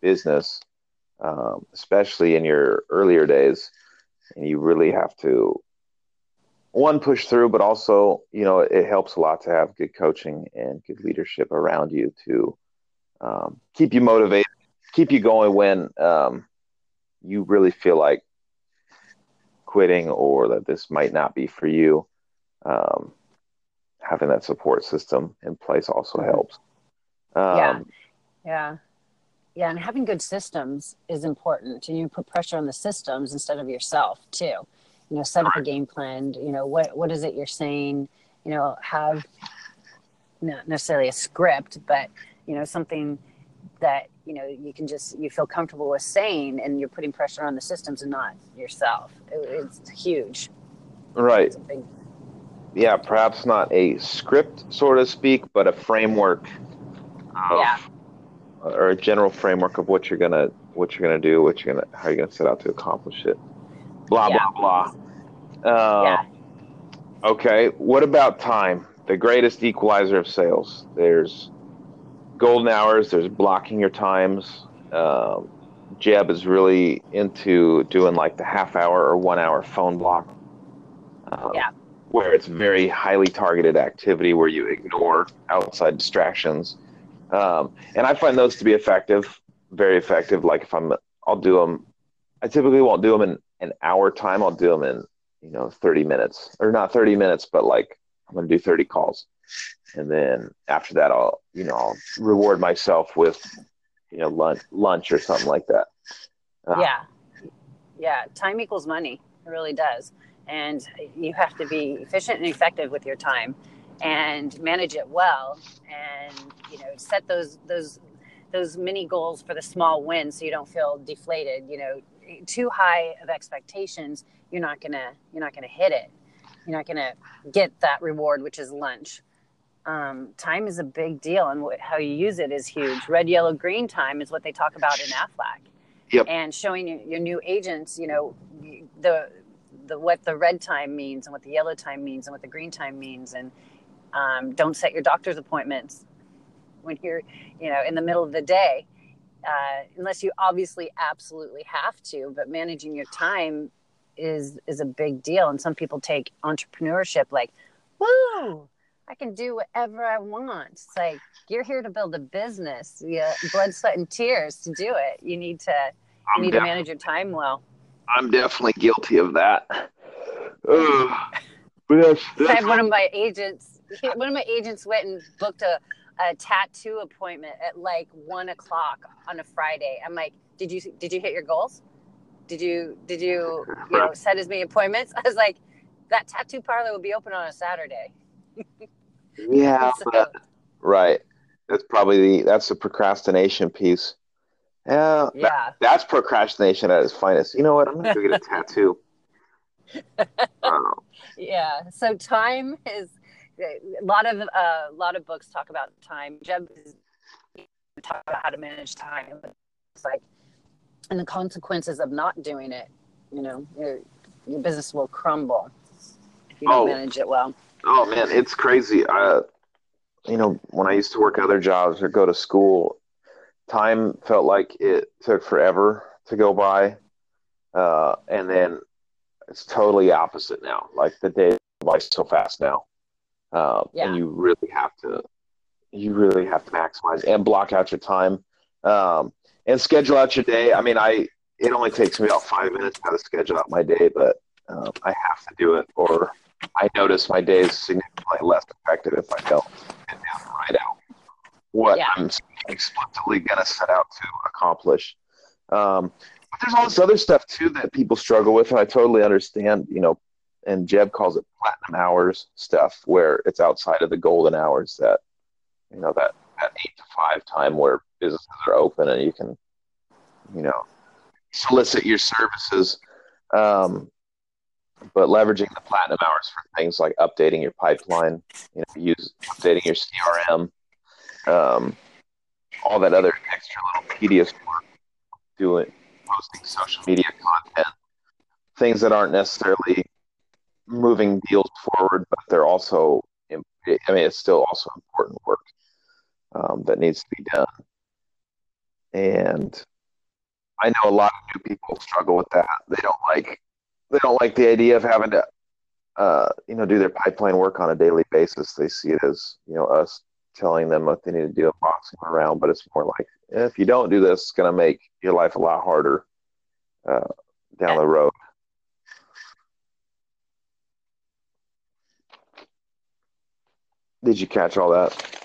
business, um, especially in your earlier days, and you really have to one push through, but also you know it helps a lot to have good coaching and good leadership around you to um, keep you motivated, keep you going when um, you really feel like quitting or that this might not be for you. Um, having that support system in place also mm-hmm. helps. yeah, um, yeah, yeah, and having good systems is important, and you put pressure on the systems instead of yourself too. You know set up a game plan you know what what is it you're saying? You know have not necessarily a script but you know something that you know you can just you feel comfortable with saying and you're putting pressure on the systems and not yourself. It, it's huge. Right. It's big... yeah perhaps not a script so to speak but a framework of, yeah or a general framework of what you're gonna what you're gonna do what you're gonna how you're gonna set out to accomplish it blah yeah. blah blah. Uh, yeah. Okay. What about time? The greatest equalizer of sales. There's golden hours. There's blocking your times. Um, Jeb is really into doing like the half hour or one hour phone block. Um, yeah. Where it's very highly targeted activity where you ignore outside distractions. Um, and I find those to be effective, very effective. Like if I'm, I'll do them. I typically won't do them in an hour time, I'll do them in, you know, 30 minutes or not 30 minutes, but like I'm to do 30 calls. And then after that, I'll, you know, I'll reward myself with, you know, lunch, lunch or something like that. Uh, yeah. Yeah. Time equals money. It really does. And you have to be efficient and effective with your time. and manage it well and you know set those those those mini goals for the small wins so you don't feel deflated you know too high of expectations you're not gonna you're not gonna hit it you're not gonna get that reward which is lunch um, time is a big deal and how you use it is huge red yellow green time is what they talk about in aflac Yep. and showing your, your new agents you know the the what the red time means and what the yellow time means and what the green time means. And um, don't set your doctor's appointments when you're you know in the middle of the day uh, unless you obviously absolutely have to but managing your time is is a big deal. And some people take entrepreneurship like woo i can do whatever i want. It's like you're here to build a business. Yeah blood sweat and tears to do it. You need to you I'm need to manage your time well I'm definitely guilty of that. But that's, I had one of my agents. One of my agents went and booked a, a tattoo appointment at like one o'clock on a Friday. I'm like, did you did you hit your goals? Did you did you you know set as many appointments? I was like, that tattoo parlor will be open on a Saturday. yeah, So, but right. That's probably the that's the procrastination piece. Yeah, that- that's procrastination at its finest. You know what? I'm gonna go get a tattoo. Oh, yeah. So time is a lot of a lot of books talk about time. Jeb is talk about how to manage time. It's like and the consequences of not doing it. You know, your your business will crumble if you don't Oh. manage it well. oh man, it's crazy. Uh, you know, when I used to work other jobs or go to school, time felt like it took forever to go by. Uh, and then it's totally opposite now. Like the day by so fast now. Uh, Yeah. and you really have to, you really have to maximize and block out your time, um, and schedule out your day. I mean, I, it only takes me about five minutes to schedule out my day, but, um, I have to do it or I notice my day is significantly less effective if I don't sit down and write out what Yeah. I'm explicitly going to set out to accomplish. Um, but there's all this other stuff too that people struggle with, and I totally understand. You know, and Jeb calls it platinum hours stuff, where it's outside of the golden hours that you know that that eight to five time where businesses are open and you can, you know, solicit your services. Um, but leveraging the platinum hours for things like updating your pipeline, you know, use updating your CRM, um, all that other extra little tedious work, doing posting social media content, things that aren't necessarily moving deals forward, but they're also, I mean, it's still also important work um, that needs to be done. And I know a lot of new people struggle with that. They don't like they don't like the idea of having to uh, you know do their pipeline work on a daily basis. They see it as you know us telling them what they need to do and boxing around, but it's more like eh, if you don't do this, it's going to make your life a lot harder uh, down the road. Did you catch all that?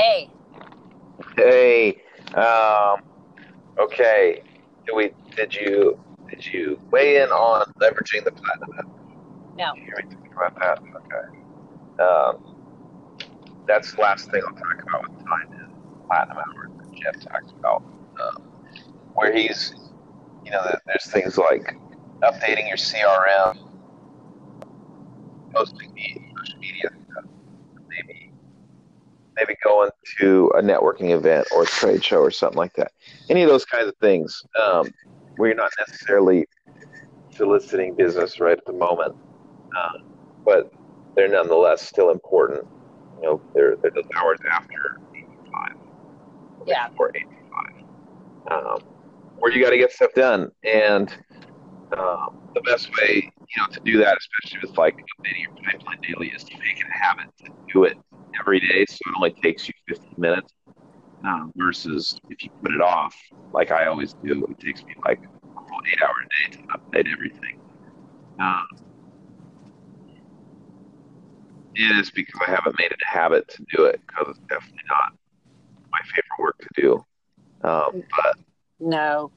Hey, Hey, um, okay. Did we? Did you? Did you weigh in on leveraging the platinum? no, Did you hear me talking about that? Okay. Um, that's the last thing I'll talk about with time is platinum hours that Jeb talks about, um, where he's, you know, there's things like updating your CRM, posting the social media maybe going to a networking event or a trade show or something like that. Any of those kinds of things, um, where you're not necessarily soliciting business right at the moment, um, but they're nonetheless still important. You know, they're, they're those hours after 85 yeah, or 85, um, where you got to get stuff done. And um, the best way, you know, to do that, especially with like updating your pipeline daily, is to make it a habit to do it every day. So it only takes you 15 minutes. Um, versus if you put it off, like I always do, it takes me like a whole eight hour day to update everything. Um, it is because I haven't made it a habit to do it because it's definitely not my favorite work to do. Um, but no,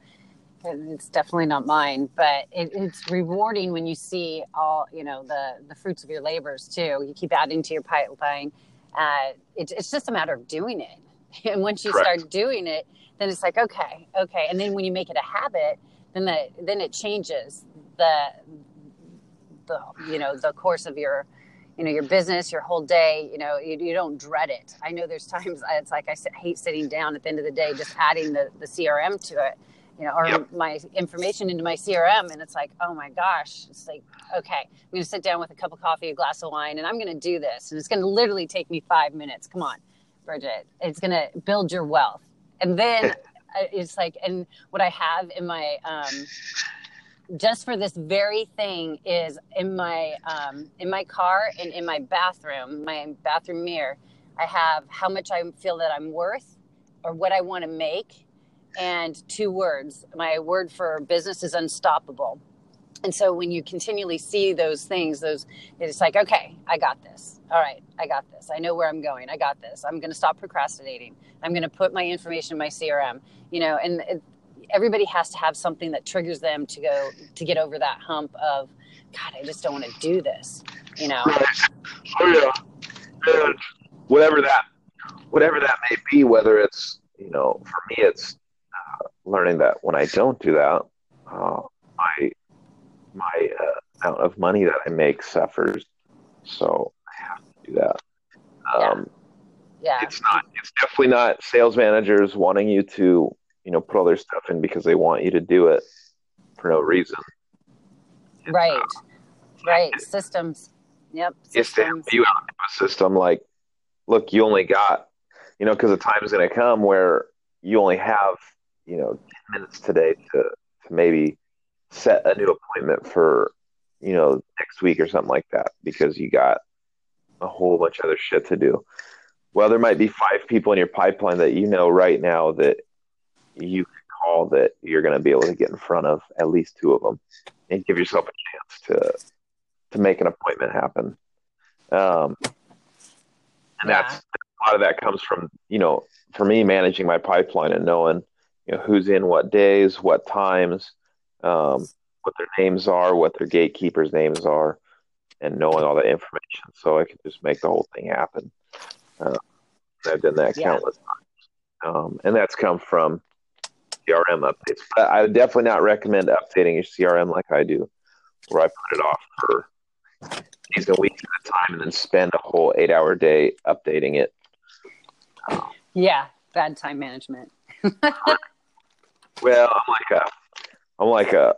it's definitely not mine. But it, it's rewarding when you see all you know the the fruits of your labors too. You keep adding to your pipeline. Uh, it, it's just a matter of doing it, and once you Correct. start doing it, then it's like okay, okay. And then when you make it a habit, then the then it changes the the you know the course of your you know your business your whole day you know you, you don't dread it i know there's times it's like i hate sitting down at the end of the day just adding the, the crm to it you know or yep. my information into my crm and it's like oh my gosh it's like okay i'm going to sit down with a cup of coffee a glass of wine and i'm going to do this and it's going to literally take me five minutes come on bridget it's going to build your wealth and then it's like and what i have in my um just for this very thing is in my um, in my car and in my bathroom, my bathroom mirror. I have how much I feel that I'm worth, or what I want to make, and two words. My word for business is unstoppable. And so when you continually see those things, those it's like, okay, I got this. All right, I got this. I know where I'm going. I got this. I'm going to stop procrastinating. I'm going to put my information in my CRM. You know, and it, everybody has to have something that triggers them to go to get over that hump of god i just don't want to do this you know oh yeah and whatever that whatever that may be whether it's you know for me it's learning that when i don't do that uh, my my uh, amount of money that i make suffers so i have to do that um, yeah. yeah. it's not it's definitely not sales managers wanting you to you know put all their stuff in because they want you to do it for no reason. Right. Uh, right. Systems. Yep. Systems. you out a system like, look, you only got, you know, because the time is going to come where you only have, you know, ten minutes today to to maybe set a new appointment for, you know, next week or something like that because you got a whole bunch of other shit to do. Well, there might be five people in your pipeline that you know right now that you can call that you're going to be able to get in front of at least two of them and give yourself a chance to to make an appointment happen. Um, and that's a lot of that comes from you know for me managing my pipeline and knowing you know who's in what days, what times, um, what their names are, what their gatekeepers' names are, and knowing all that information so I can just make the whole thing happen. Uh, I've done that yeah. countless times, um, and that's come from CRM updates. But I would definitely not recommend updating your CRM like I do, where I put it off for days and weeks at a time and then spend a whole eight hour day updating it. Yeah, bad time management. well, I'm like a, I'm like a,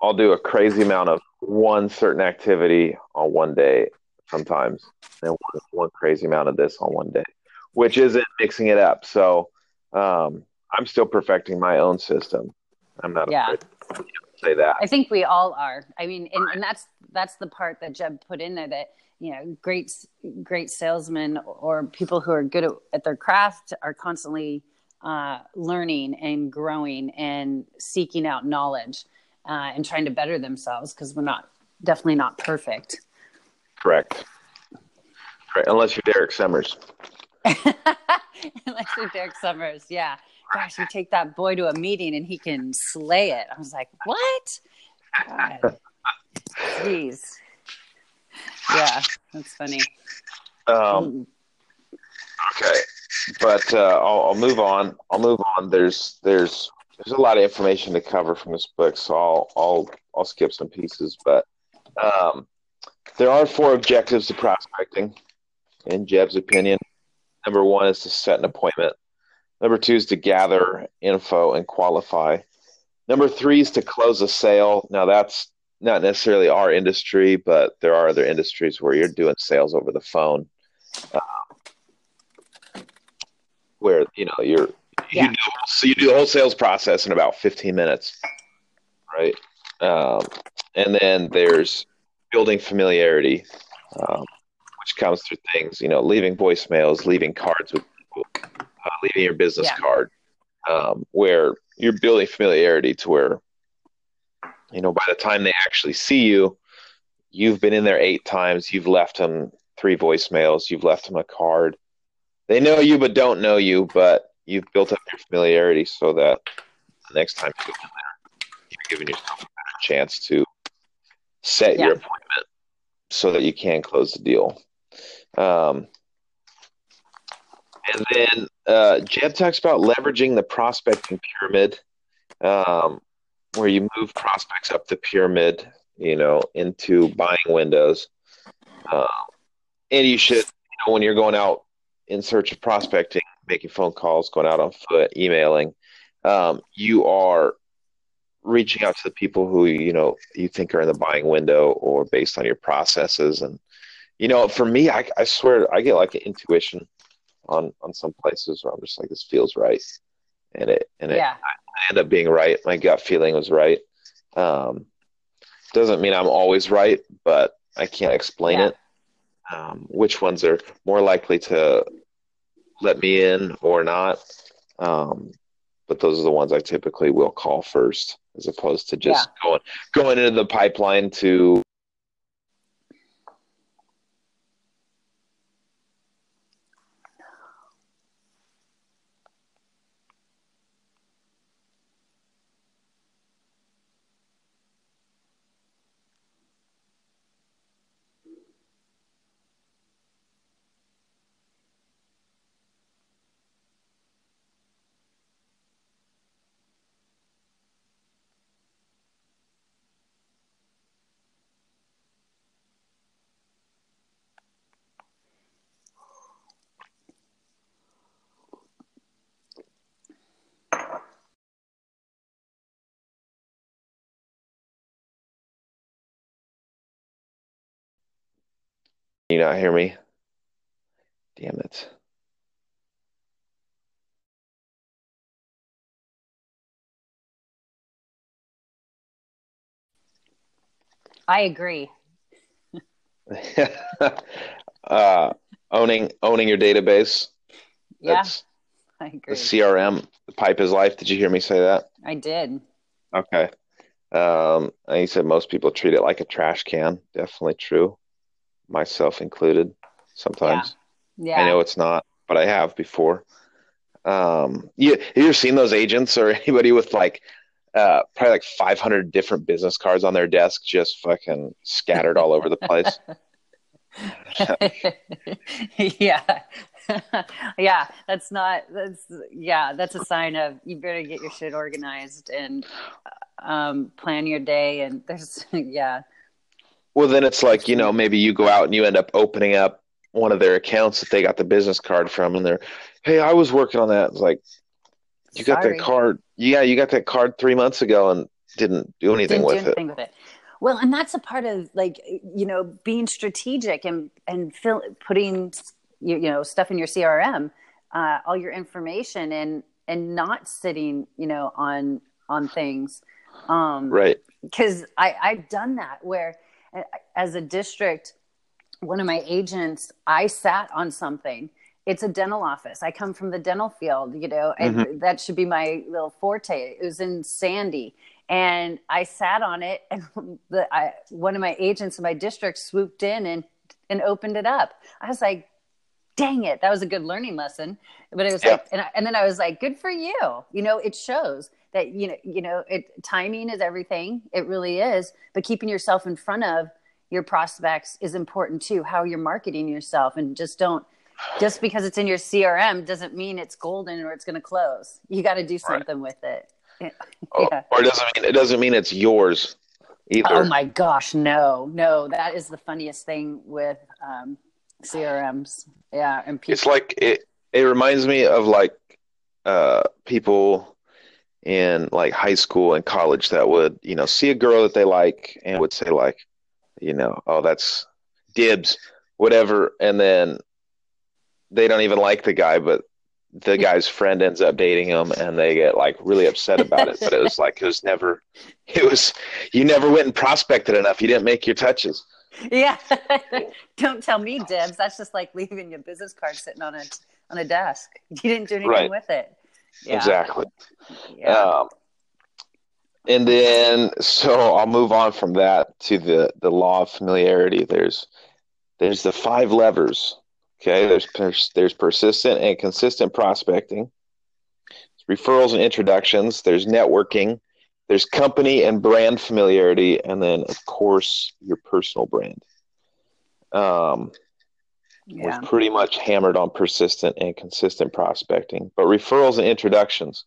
I'll do a crazy amount of one certain activity on one day sometimes, and one, one crazy amount of this on one day, which isn't mixing it up. So, um, I'm still perfecting my own system. I'm not yeah. afraid say that. I think we all are. I mean, and, and that's that's the part that Jeb put in there that you know great great salesmen or people who are good at, at their craft are constantly uh, learning and growing and seeking out knowledge uh, and trying to better themselves because we're not definitely not perfect. Correct. Correct. Unless you're Derek Summers. Unless you're Derek Summers, yeah gosh, you take that boy to a meeting and he can slay it. I was like, what? Jeez. Yeah, that's funny. Um, okay, but uh, I'll, I'll move on. I'll move on. There's there's there's a lot of information to cover from this book, so I'll I'll I'll skip some pieces. But um, there are four objectives to prospecting, in Jeb's opinion. Number one is to set an appointment. Number two is to gather info and qualify. Number three is to close a sale. Now, that's not necessarily our industry, but there are other industries where you're doing sales over the phone, uh, where you know you're yeah. you do so you do the whole sales process in about 15 minutes, right? Um, and then there's building familiarity, um, which comes through things you know, leaving voicemails, leaving cards with people uh, leaving your business yeah. card, um, where you're building familiarity to where you know, by the time they actually see you, you've been in there eight times. You've left them three voicemails. You've left them a card. They know you, but don't know you. But you've built up your familiarity so that the next time you go in there, you're giving yourself a better chance to set yeah. your appointment so that you can close the deal. Um, and then uh, Jeb talks about leveraging the prospecting pyramid, um, where you move prospects up the pyramid, you know, into buying windows. Um, and you should, you know, when you're going out in search of prospecting, making phone calls, going out on foot, emailing, um, you are reaching out to the people who you know you think are in the buying window or based on your processes. And you know for me i, I swear i get like an intuition on on some places where i'm just like this feels right. And it and it yeah. I end up being right. My gut feeling was right. Um doesn't mean i'm always right but i can't explain yeah. it um, which ones are more likely to let me in or not um, but those are the ones I typically will call first, as opposed to just yeah. going going into the pipeline to you not hear me? Damn it. I agree. uh, owning owning your database. Yeah, That's I agree. The CRM, the pipe is life. Did you hear me say that? I did. Okay. Um, and you said most people treat it like a trash can. Definitely true myself included sometimes. Yeah. yeah. I know it's not, but I have before. Um, you, have you ever seen those agents or anybody with like uh, probably like 500 different business cards on their desk, just fucking scattered all over the place? yeah. yeah, that's not that's yeah, that's a sign of you better get your shit organized and um plan your day and there's yeah, well, then it's like, you know, maybe you go out and you end up opening up one of their accounts that they got the business card from and they're, hey, I was working on that. It's like, you got that card. Yeah, you got that card three months ago and didn't do anything, didn't with, do anything it. with it. Well, and that's a part of like, you know, being strategic and, and fill, putting, you, you know, stuff in your CRM, uh, all your information and, and not sitting, you know, on, on things. Um, right. Cause I, I've done that where, as a district, one of my agents, I sat on something. It's a dental office. I come from the dental field, you know, and mm-hmm. that should be my little forte. It was in Sandy, and I sat on it, and the I, one of my agents in my district swooped in and and opened it up. I was like, "Dang it, that was a good learning lesson." But it was yeah. like, and, I, and then I was like, "Good for you." You know, it shows that you know you know it timing is everything. It really is. But keeping yourself in front of your prospects is important too. How you're marketing yourself. And just don't just because it's in your crm doesn't mean it's golden or it's going to close. You got to do something right. with it. Oh, yeah. or it doesn't mean it doesn't mean it's yours either. Oh my gosh no no. That is the funniest thing with um, crms yeah and people- it's like it it reminds me of like uh, people in like high school and college that would, you know, see a girl that they like and would say like, you know, oh that's dibs, whatever, and then they don't even like the guy, but the guy's friend ends up dating him and they get like really upset about it. But it was like it was never it was you never went and prospected enough. You didn't make your touches. Yeah. don't tell me dibs. That's just like leaving your business card sitting on a on a desk. You didn't do anything right. with it. Yeah. Exactly. Yeah. Um, and then so I'll move on from that to the the law of familiarity. There's there's the five levers. Okay, there's pers- there's persistent and consistent prospecting, referrals and introductions. There's networking. There's company and brand familiarity, and then of course your personal brand. Um, yeah. was pretty much hammered on persistent and consistent prospecting, but referrals and introductions.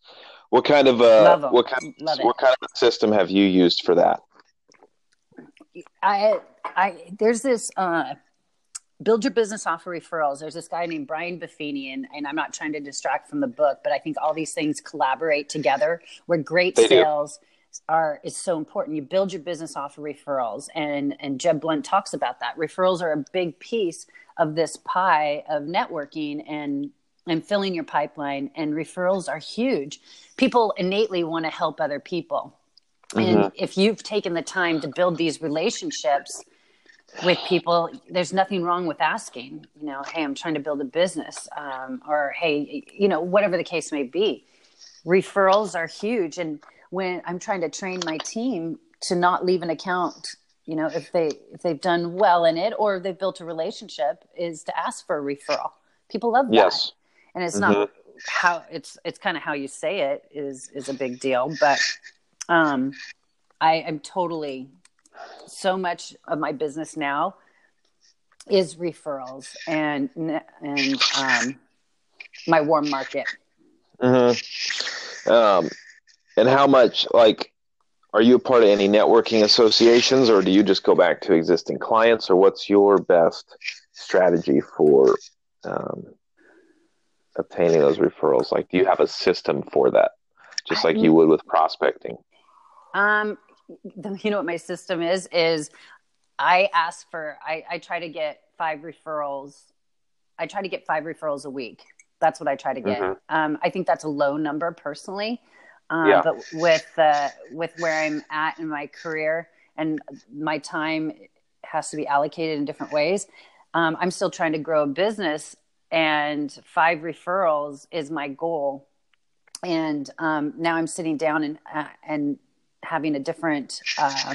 What kind of uh, what kind Love what kind of system have you used for that? I I there's this uh, build your business off of referrals. There's this guy named Brian Buffini, and, and I'm not trying to distract from the book, but I think all these things collaborate together. Where great they sales do. are is so important. You build your business off of referrals, and and Jeb Blount talks about that. Referrals are a big piece of this pie of networking and and filling your pipeline and referrals are huge. People innately want to help other people. Mm-hmm. and if you've taken the time to build these relationships with people there's nothing wrong with asking you know hey i'm trying to build a business um, or hey you know whatever the case may be. Referrals are huge and when i'm trying to train my team to not leave an account you know if they if they've done well in it or they've built a relationship is to ask for a referral people love that yes and it's mm-hmm. not how it's it's kind of how you say it is is a big deal but um i am totally so much of my business now is referrals and and um my warm market mm-hmm. um and how much like are you a part of any networking associations or do you just go back to existing clients or what's your best strategy for um, obtaining those referrals? Like, do you have a system for that, just like you would with prospecting? Um, you know what my system is? Is I ask for, I, I try to get five referrals. I try to get five referrals a week. That's what I try to get. Mm-hmm. Um, I think that's a low number personally. Um, yeah. But with uh, with where I'm at in my career and my time has to be allocated in different ways, um, I'm still trying to grow a business and five referrals is my goal. And um, now I'm sitting down and uh, and having a different uh,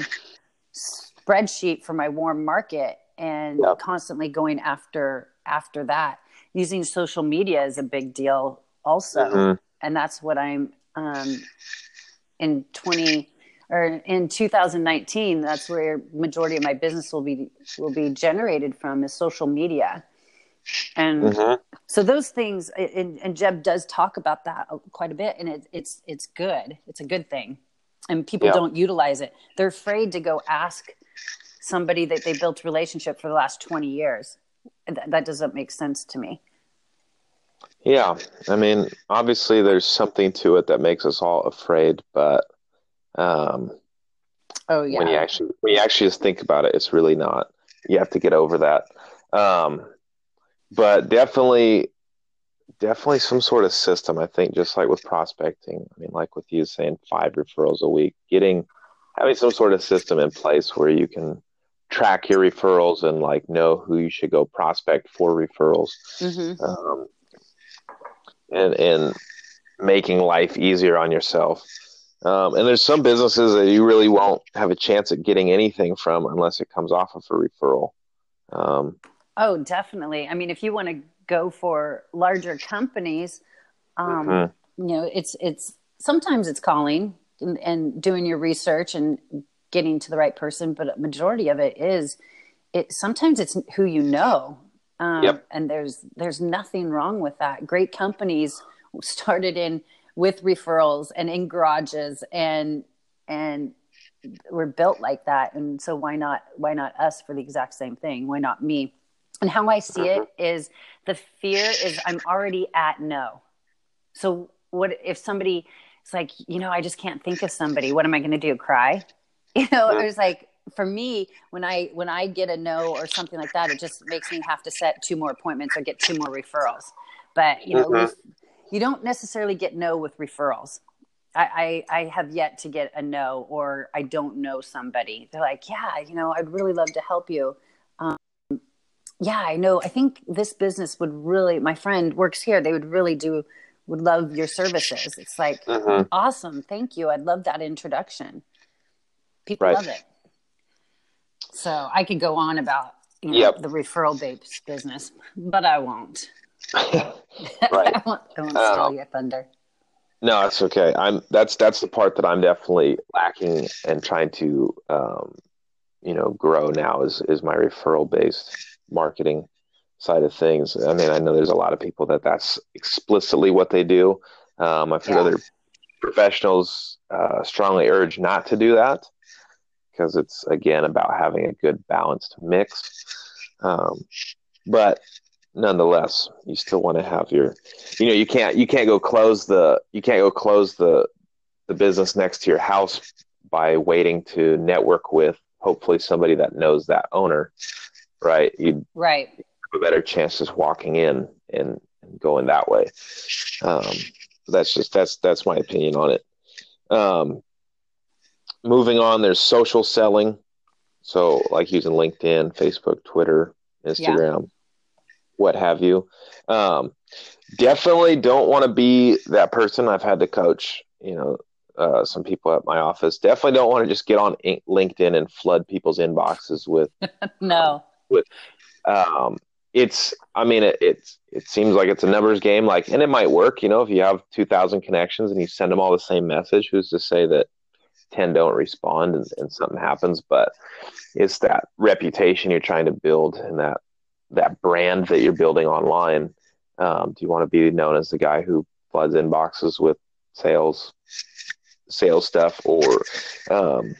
spreadsheet for my warm market and constantly going after after that. Using social media is a big deal also, mm-hmm. and that's what I'm um, in 20 or in 2019 that's where majority of my business will be will be generated from is social media. And mm-hmm. so those things and, and, jeb does talk about that quite a bit and it, it's it's good. It's a good thing. And people yeah. don't utilize it. They're afraid to go ask somebody that they built a relationship for the last 20 years. That, that doesn't make sense to me yeah i mean obviously there's something to it that makes us all afraid but um oh yeah when you actually when you actually just think about it it's really not you have to get over that. Um but definitely definitely some sort of system i think just like with prospecting i mean like with you saying five referrals a week getting having some sort of system in place where you can track your referrals and like know who you should go prospect for referrals. Mm-hmm. um, and and making life easier on yourself um, and there's some businesses that you really won't have a chance at getting anything from unless it comes off of a referral um, Oh, definitely. I mean, if you want to go for larger companies, um, mm-hmm. you know, it's it's sometimes it's calling and, and, doing your research and getting to the right person, but a majority of it is it. Sometimes it's who you know, um, yep. and there's there's nothing wrong with that. Great companies started in with referrals and in garages and and we're built like that and so why not why not us for the exact same thing why not me and how I see it mm-hmm. the fear is I'm already at no. So what if somebody it's like, you know, I just can't think of somebody. What am I going to do? Cry? You know, it was like for me when I when I get a no or something like that, it just makes me have to set two more appointments or get two more referrals. But you know, mm-hmm. you don't necessarily get no with referrals. I, I, I have yet to get a no or I don't know somebody. They're like, yeah, you know, I'd really love to help you yeah, I know. I think this business would really, my friend works here, they would really do would love your services. It's like Mhm. awesome, thank you. I'd love that introduction. People Right. love it. So I could go on about you know, Yep. the referral based business, but I won't. right. I won't, I won't steal your thunder. No, that's okay. I'm that's that's the part that I'm definitely lacking and trying to um, you know grow now is is my referral based marketing side of things. I mean, I know there's a lot of people that that's explicitly what they do. Um, I've heard Yeah. other professionals uh, strongly urge not to do that because it's again about having a good balanced mix. Um, but nonetheless, you still want to have your, you know, you can't you can't go close the you can't go close the the business next to your house by waiting to network with hopefully somebody that knows that owner, right? You Right. have a better chance just walking in and, and going that way. Um, that's just that's that's my opinion on it. Um, moving on, there's social selling, so like using LinkedIn, Facebook, Twitter, Instagram, what have you. Um, definitely don't want to be that person. I've had to coach, you know, uh, some people at my office. Definitely don't want to just get on LinkedIn and flood people's inboxes with No. um, it's I mean it, it's it seems like it's a numbers game like and it might work you know if you have 2000 connections and you send them all the same message who's to say that 10 don't respond and, and something happens but it's that reputation you're trying to build and that that brand that you're building online. Um, do you want to be known as the guy who floods inboxes with sales sales stuff? Or um,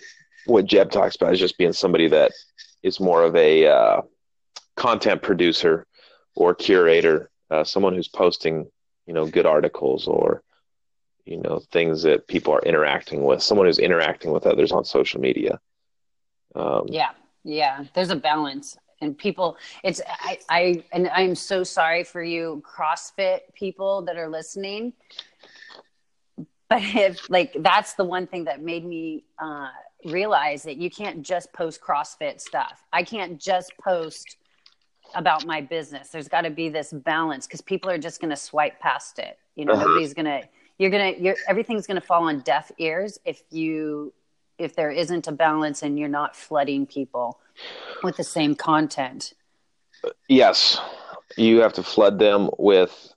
what Jeb talks about is just being somebody that is more of a uh, content producer or curator, uh, someone who's posting, you know, good articles or, you know, things that people are interacting with, someone who's interacting with others on social media. Um, Yeah. Yeah. There's a balance. And people, it's, I, I, and I'm so sorry for you CrossFit people that are listening. But if, like, that's the one thing that made me uh, realize that you can't just post CrossFit stuff. I can't just post about my business. There's got to be this balance because people are just going to swipe past it. You know, Uh-huh. nobody's going to, you're going to, you're, everything's going to fall on deaf ears if you, if there isn't a balance and you're not flooding people with the same content. yes, you have to flood them with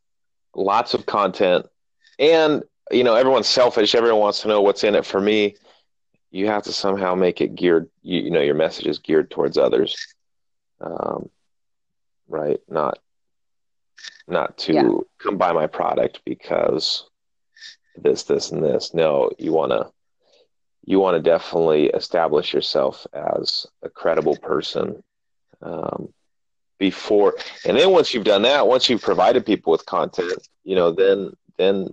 lots of content and, you know, everyone's selfish. Everyone wants to know what's in it for me. You have to somehow make it geared, you, you know, your message is geared towards others. Um, right. Not, not to Yeah. come buy my product because this, this, and this. No, you want to, you want to definitely establish yourself as a credible person um, before, and then once you've done that, once you've provided people with content, you know, then then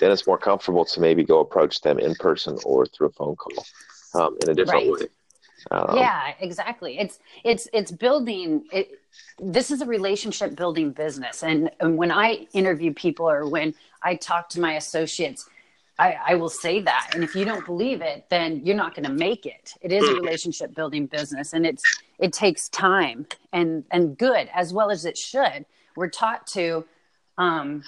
then it's more comfortable to maybe go approach them in person or through a phone call um, in a different Right. way. Um, yeah, exactly. It's it's it's building it this is a relationship building business and, and when I interview people or when I talk to my associates I, I will say that. And if you don't believe it, then you're not going to make it. It is a relationship building business and it's, it takes time and, and good as well as it should. We're taught to, um,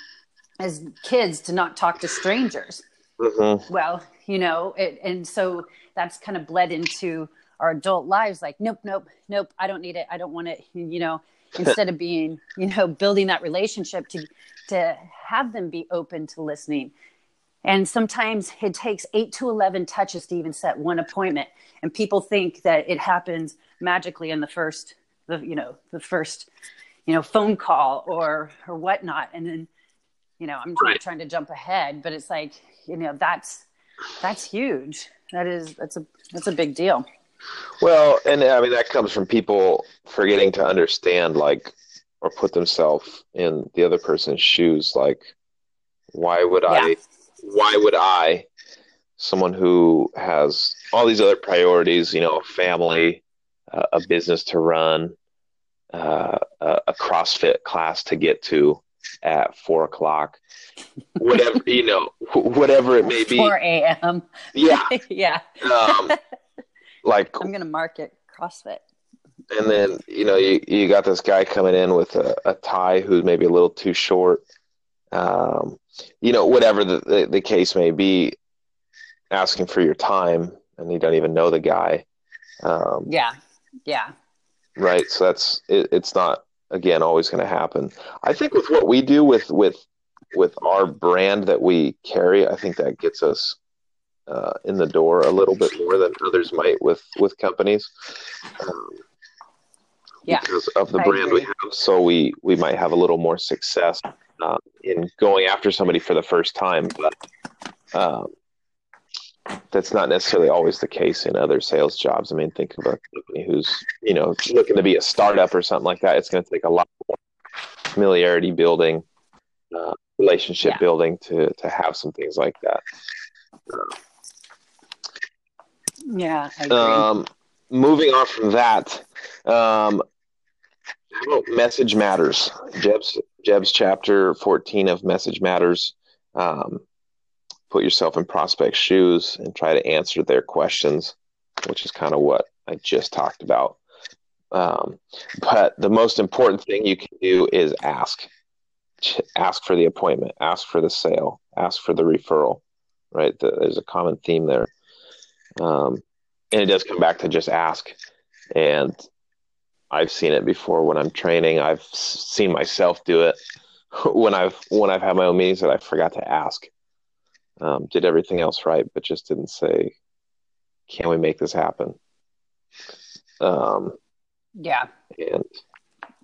as kids to not talk to strangers. mhm. Well, you know, it, and so that's kind of bled into our adult lives. Like, nope, nope, nope. I don't need it. I don't want it. You know, instead of being, you know, building that relationship to, to have them be open to listening. And sometimes it takes eight to 11 touches to even set one appointment. And people think that it happens magically in the first, the, you know, the first, you know, phone call or, or whatnot. And then, you know, I'm Right. trying to jump ahead, but it's like, you know, that's, that's huge. That is, that's a, that's a big deal. Well, and I mean that comes from people forgetting to understand, like, or put themselves in the other person's shoes. Like, why would I? Why would I? Someone who has all these other priorities, you know, a family, uh, a business to run, uh, a, a CrossFit class to get to at four o'clock, whatever you know, wh- whatever it may be. 4 a.m. Yeah, yeah. um, like I'm going to market CrossFit. And then you know you, you got this guy coming in with a, a tie who's maybe a little too short, um, you know, whatever the, the, the case may be, asking for your time and you don't even know the guy. Um, yeah. Yeah. Right. So that's, it, it's not, again, always going to happen. I think with what we do with, with, with our brand that we carry, I think that gets us uh, in the door a little bit more than others might with with companies. Um, yeah, because of the I brand agree. we have, so we we might have a little more success uh, in going after somebody for the first time, but. Um, that's not necessarily always the case in other sales jobs. I mean, think of a company who's you know looking to be a startup or something like that. It's going to take a lot more familiarity building, uh, relationship yeah. building to to have some things like that. Uh, yeah. Um, moving on from that, um, message matters? Jeb's Jeb's chapter fourteen of message matters. Um, put yourself in prospect shoes and try to answer their questions, which is kind of what I just talked about. Um, but the most important thing you can do is ask. Ask for the appointment. Ask for the sale. Ask for the referral. Right? The, there's a common theme there. Um, and it does come back to just ask. And I've seen it before when I'm training. I've seen myself do it when I've when I've had my own meetings that I forgot to ask. Um, did everything else right, but just didn't say, "Can we make this happen?" Um, yeah. And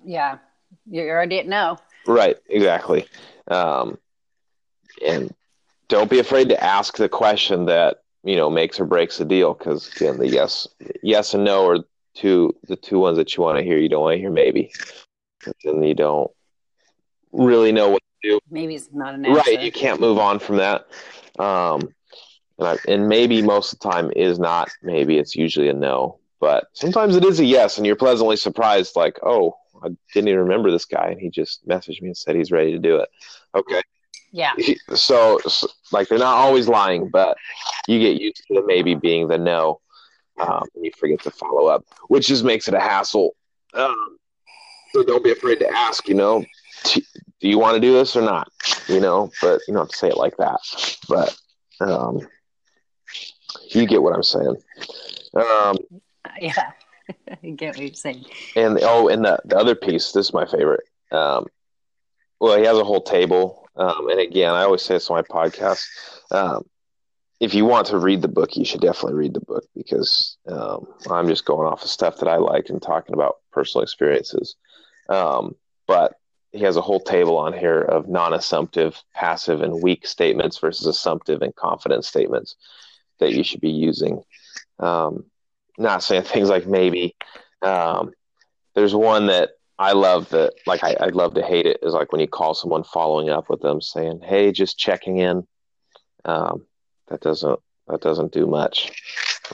yeah, you already didn't know. Right. Exactly. Um, and don't be afraid to ask the question that you know makes or breaks the deal because again the yes yes and no are two the two ones that you want to hear. You don't want to hear maybe. And you don't really know what to do. Maybe it's not an answer. right you can't move on from that. Um and, I, and maybe most of the time is not. Maybe it's usually a no. But sometimes it is a yes and you're pleasantly surprised like oh i didn't even remember this guy and he just messaged me and said he's ready to do it. Okay yeah. So, so, like, they're not always lying, but you get used to maybe being the no, um, and you forget to follow up, which just makes it a hassle. Um, so don't be afraid to ask. You know, do you want to do this or not? You know, but you don't have to say it like that. But um, you get what I'm saying. Um, yeah, I get what you're saying. And oh, and the the other piece. This is my favorite. Um, well, he has a whole table um, and again, I always say this on my podcast. Um, if you want to read the book, you should definitely read the book because um, I'm just going off of stuff that I like and talking about personal experiences. Um, but he has a whole table on here of non-assumptive, passive, and weak statements versus assumptive and confident statements that you should be using. Um, not saying things like maybe. Um, there's one that I love that. Like I, I'd love to hate it is like when you call someone following up with them saying, "Hey, just checking in." Um, that doesn't that doesn't do much,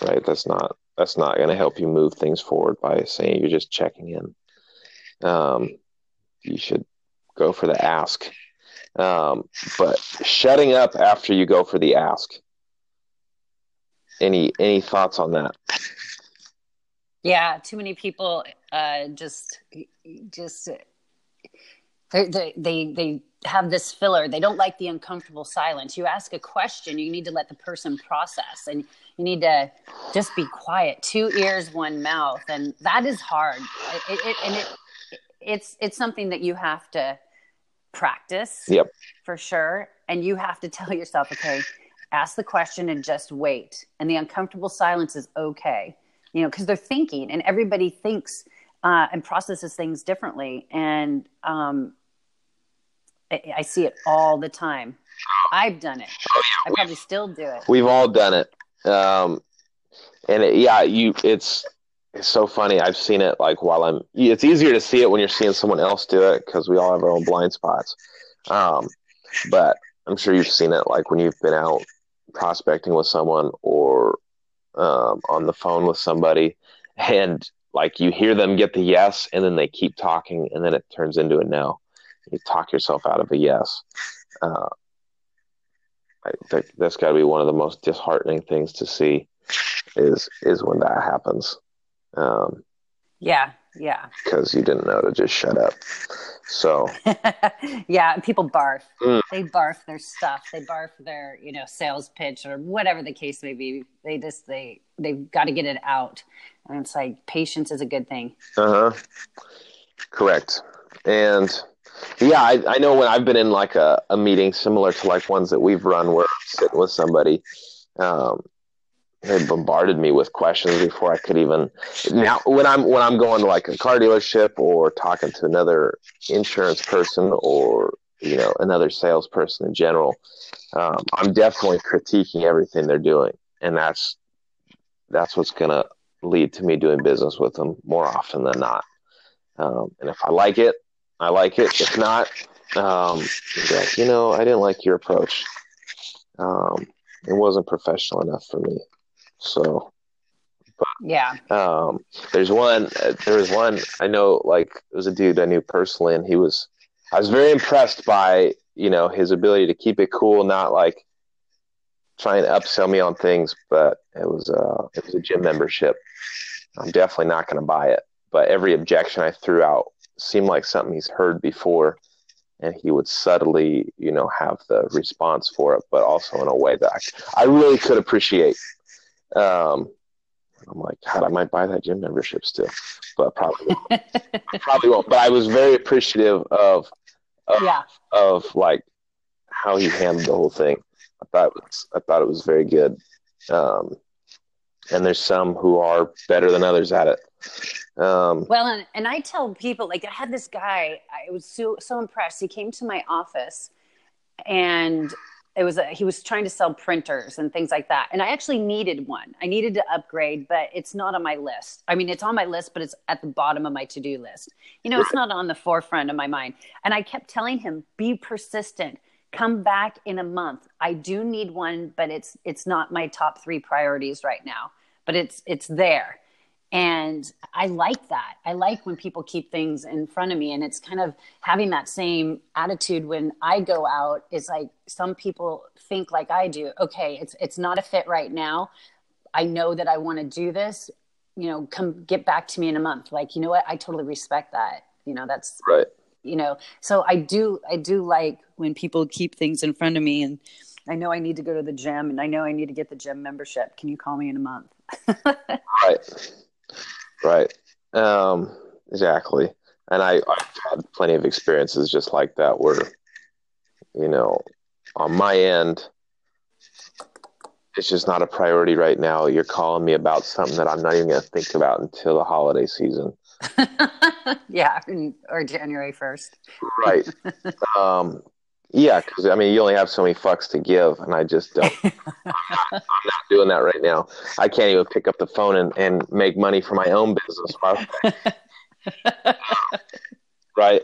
right? That's not that's not going to help you move things forward by saying you're just checking in. Um, you should go for the ask. Um, but shutting up after you go for the ask. Any any thoughts on that? Yeah, too many people uh, just just they, they they they have this filler. They don't like the uncomfortable silence. You ask a question, you need to let the person process, and you need to just be quiet. Two ears, one mouth, and that is hard. It, it, and it it's it's something that you have to practice. Yep, for sure. And you have to tell yourself, okay, ask the question and just wait. And the uncomfortable silence is okay you know, because they're thinking and everybody thinks uh, and processes things differently. And um, I, I, see it all the time. I've done it. I probably still do it. We've all done it. Um, and it, yeah, you, it's, it's so funny. I've seen it like while I'm, it's easier to see it when you're seeing someone else do it because we all have our own blind spots. Um, but I'm sure you've seen it like when you've been out prospecting with someone or um, on the phone with somebody and like you hear them get the yes and then they keep talking and then it turns into a no. You talk yourself out of a yes. Uh, I think that's got to be one of the most disheartening things to see is is when that happens. Um, yeah Yeah. Because you didn't know to just shut up. So. yeah, people barf. Mm. They barf their stuff. They barf their, you know, sales pitch or whatever the case may be. They just they they've got to get it out, and it's like patience is a good thing. Uh huh. Correct. And yeah, I, I know when I've been in like a, a meeting similar to like ones that we've run where I'm sitting with somebody, um, they bombarded me with questions before I could even now when I'm when I'm going to like a car dealership or talking to another insurance person or you know another salesperson in general, um, I'm definitely critiquing everything they're doing, and that's that's what's gonna lead to me doing business with them more often than not. Um, and if I like it, I like it. If not, um, like, you know, I didn't like your approach. Um, it wasn't professional enough for me. So, but, yeah. Um, there's one. There was one. I know. Like, it was a dude I knew personally, and he was. I was very impressed by you know his ability to keep it cool, not like trying to upsell me on things. But it was uh, it was a gym membership. I'm definitely not going to buy it. But every objection I threw out seemed like something he's heard before and he would subtly, you know, have the response for it, but also in a way that I, I really could appreciate. Um, I'm like, God, I might buy that gym membership still, but probably won't. probably won't. But I was very appreciative of, of, yeah. of like how he handled the whole thing. I thought it was, I thought it was very good. Um, and there's some who are better than others at it. Um, well, and, and I tell people, like, I had this guy, I was so, so impressed. He came to my office and it was a, he was trying to sell printers and things like that. And i actually needed one. I needed to upgrade but it's not on my list. I mean it's on my list but it's at the bottom of my to-do list. You know it's not on the forefront of my mind. And i kept telling him be persistent. Come back in a month. I do need one but it's it's not my top three priorities right now but it's it's there and i like that. I like when people keep things in front of me and it's kind of having that same attitude when i go out it's like some people think like i do okay it's it's not a fit right now. I know that i want to do this. You know come get back to me in a month. Like you know what? I totally respect that. You know that's right. you know so i do i do like when people keep things in front of me and i know i need to go to the gym and i know i need to get the gym membership. Can you call me in a month? Right Right. Um, exactly. And I, I've had plenty of experiences just like that where, you know, on my end, it's just not a priority right now. You're calling me about something that I'm not even going to think about until the holiday season. yeah, or January 1st. right. Um, yeah, because I mean, you only have so many fucks to give, and I just don't. I'm, not, I'm, not, doing that right now. I can't even pick up the phone and, and make money for my own business. right.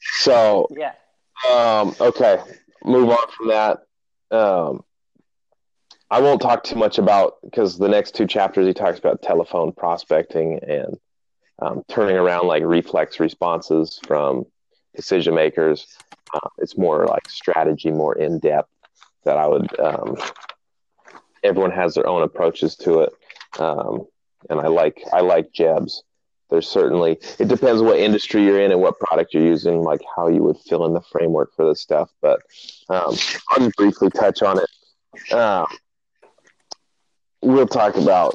So yeah. Um, okay, move on from that. Um, I won't talk too much about because the next two chapters he talks about telephone prospecting and um, turning around like reflex responses from decision makers uh, it's more like strategy, more in depth. That I would. Um, everyone has their own approaches to it, um, and I like I like Jeb's. There's certainly it depends what industry you're in and what product you're using, like how you would fill in the framework for this stuff. But um, I'll briefly touch on it. Uh, we'll talk about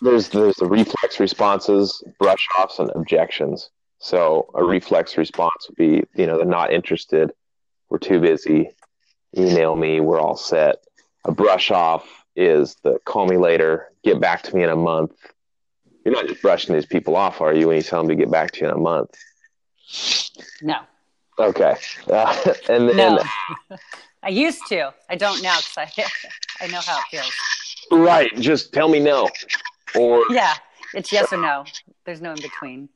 there's there's the reflex responses, brush offs, and objections. So a reflex response would be, you know, they're not interested, we're too busy, email me, we're all set. A brush off is the call me later, get back to me in a month. You're not just brushing these people off, are you, when you tell them to get back to you in a month? No. Okay. Uh, and then, no. I used to. I don't now because I, I know how it feels. Right. Just tell me no. Or yeah, it's yes or no. There's no in between.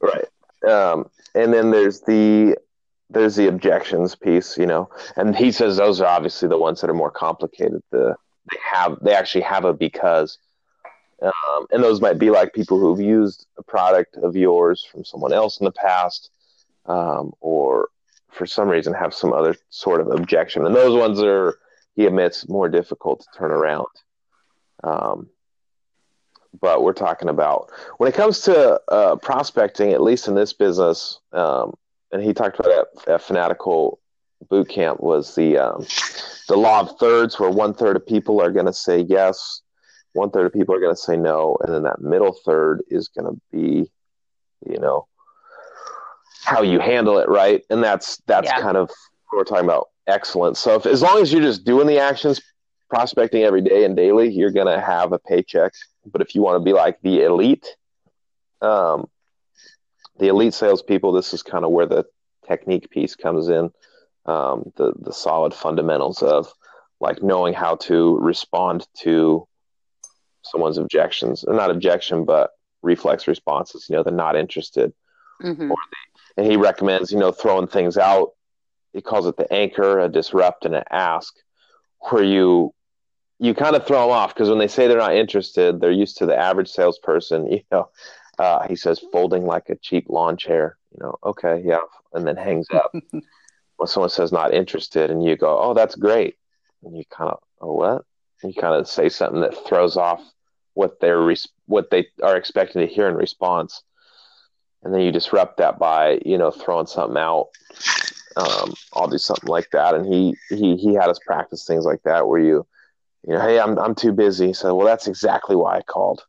right. Um, and then there's the there's the objections piece, you know, and he says those are obviously the ones that are more complicated. The they have they actually have a because, um, and those might be like people who've used a product of yours from someone else in the past, um, or for some reason have some other sort of objection, and those ones are he admits more difficult to turn around. Um, but we're talking about when it comes to uh, prospecting, at least in this business. Um, and he talked about at, at Fanatical Boot Camp was the um, the law of thirds, where one third of people are going to say yes, one third of people are going to say no, and then that middle third is going to be, you know, how you handle it, right? And that's that's yeah. kind of what we're talking about excellence. So if, as long as you're just doing the actions, prospecting every day and daily, you're going to have a paycheck. But if you want to be like the elite, um, the elite salespeople, this is kind of where the technique piece comes in. Um, the the solid fundamentals of like knowing how to respond to someone's objections, not objection, but reflex responses. You know, they're not interested, mm-hmm. they, and he recommends you know throwing things out. He calls it the anchor, a disrupt, and an ask, where you you kind of throw them off because when they say they're not interested, they're used to the average salesperson. You know, uh, he says folding like a cheap lawn chair. You know, okay, yeah, and then hangs up. when someone says not interested, and you go, "Oh, that's great," and you kind of, "Oh, what?" And you kind of say something that throws off what they're res- what they are expecting to hear in response, and then you disrupt that by you know throwing something out. Um, I'll do something like that, and he he he had us practice things like that where you you know, hey, I'm I'm too busy. So, well, that's exactly why I called.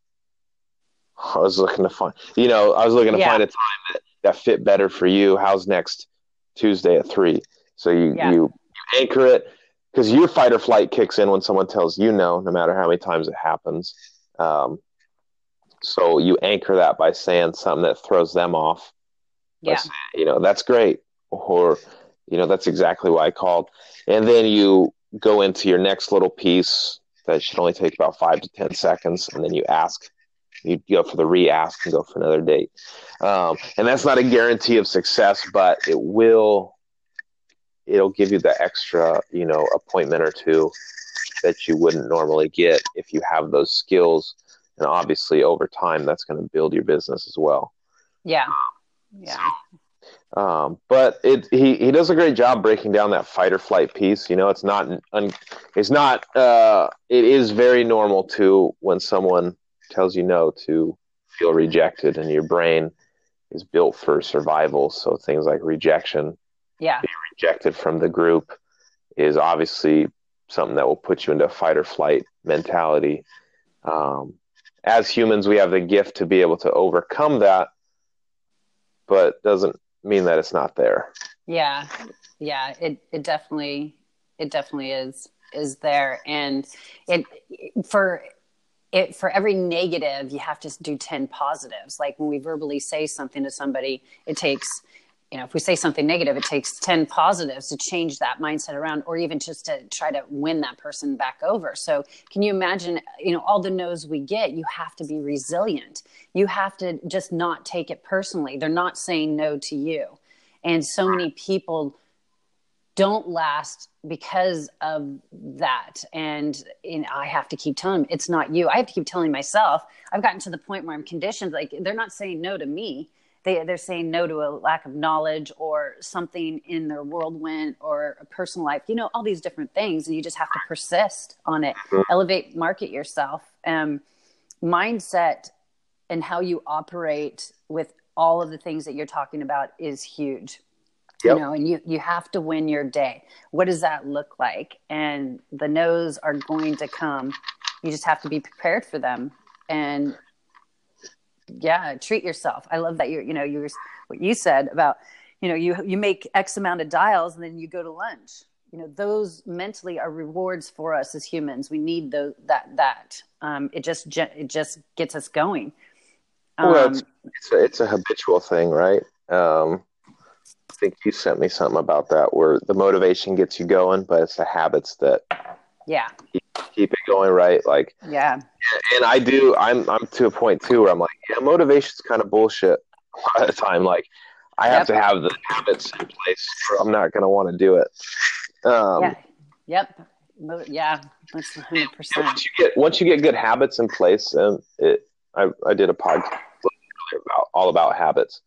I was looking to find, you know, I was looking to yeah. find a time that, that fit better for you. How's next Tuesday at three? So you yeah. you, you anchor it because your fight or flight kicks in when someone tells you no, no matter how many times it happens. Um, so you anchor that by saying something that throws them off. Yeah. Saying, you know, that's great. Or, you know, that's exactly why I called. And then you go into your next little piece that should only take about five to ten seconds, and then you ask. You go for the re-ask and go for another date, um, and that's not a guarantee of success, but it will. It'll give you the extra, you know, appointment or two that you wouldn't normally get if you have those skills, and obviously over time, that's going to build your business as well. Yeah, yeah. Um, but it he he does a great job breaking down that fight or flight piece. You know, it's not un, it's not uh, it is very normal to when someone tells you no to feel rejected, and your brain is built for survival. So things like rejection, yeah, being rejected from the group, is obviously something that will put you into a fight or flight mentality. Um, as humans, we have the gift to be able to overcome that, but doesn't mean that it's not there. Yeah, yeah, it it definitely it definitely is is there, and it for it for every negative you have to do 10 positives. Like when we verbally say something to somebody it takes you know if we say something negative it takes 10 positives to change that mindset around or even just to try to win that person back over. So can you imagine you know all the no's we get? You have to be resilient. You have to just not take it personally. They're not saying no to you. And so many people don't last because of that. And you know, i have to keep telling them it's not you. I have to keep telling myself i've gotten to the point where i'm conditioned like they're not saying no to me they, they're saying no to a lack of knowledge or something in their whirlwind or a personal life. You know all these different things and you just have to persist on it. Elevate market yourself. Um, mindset and how you operate with all of the things that you're talking about is huge. Yep. you know and you you have to win your day. What does that look like? And the no's are going to come. You just have to be prepared for them. And yeah treat yourself. I love that you you know you what you said about you know you you make x amount of dials and then you go to lunch. You know those mentally are rewards for us as humans. We need those that that. Um, it just it just gets us going. Um, well it's, it's, a, it's a habitual thing right? Um, i think you sent me something about that where the motivation gets you going but it's the habits that yeah. keep, keep it going right? Like yeah. and i do i'm i'm to a point too where i'm like yeah motivation's kind of bullshit a lot of the time. Like i have yep. to have the habits in place or i'm not going to want to do it. Um, yeah. Yep. Yeah that's 100% once you get once you get good habits in place and it i, I did a podcast about all about habits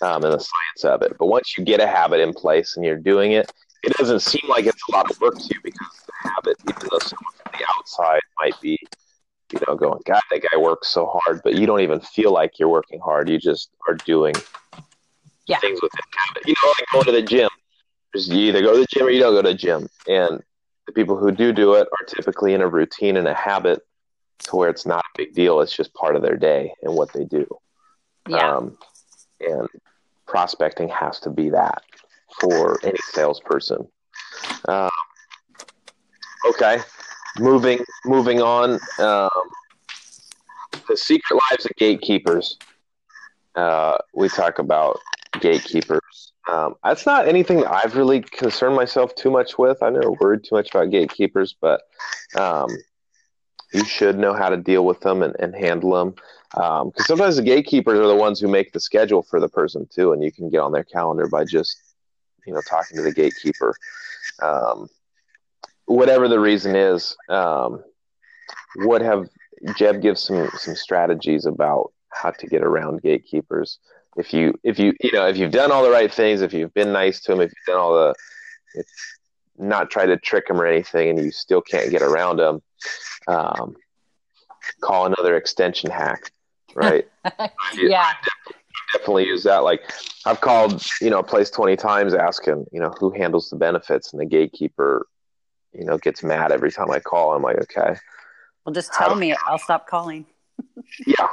um, and the science of it. But once you get a habit in place and you're doing it it doesn't seem like it's a lot of work to you because the habit, even though someone outside might be, you know, going, God, that guy works so hard, but you don't even feel like you're working hard. You just are doing yeah. things within habit. You know, like going to the gym. You either go to the gym or you don't go to the gym. And the people who do do it are typically in a routine and a habit to where it's not a big deal. It's just part of their day and what they do. Yeah. Um, and prospecting has to be that for any salesperson. Um, okay, moving moving on. Um, the secret lives of gatekeepers. Uh, we talk about gatekeepers. Um, that's not anything that I've really concerned myself too much with. I've never worried too much about gatekeepers, but um, you should know how to deal with them and, and handle them. Because um, sometimes the gatekeepers are the ones who make the schedule for the person too, and you can get on their calendar by just you know talking to the gatekeeper. Um, whatever the reason is, um, would have Jeb give some some strategies about how to get around gatekeepers. If you if you you know if you've done all the right things, if you've been nice to them, if you've done all the if not try to trick them or anything, and you still can't get around them, um, call another extension hack, right? yeah. Definitely use that. Like I've called, you know, a place 20 times asking, you know, who handles the benefits and the gatekeeper, you know, gets mad every time I call. I'm like, okay. Well, just tell me. I'll stop calling. yeah.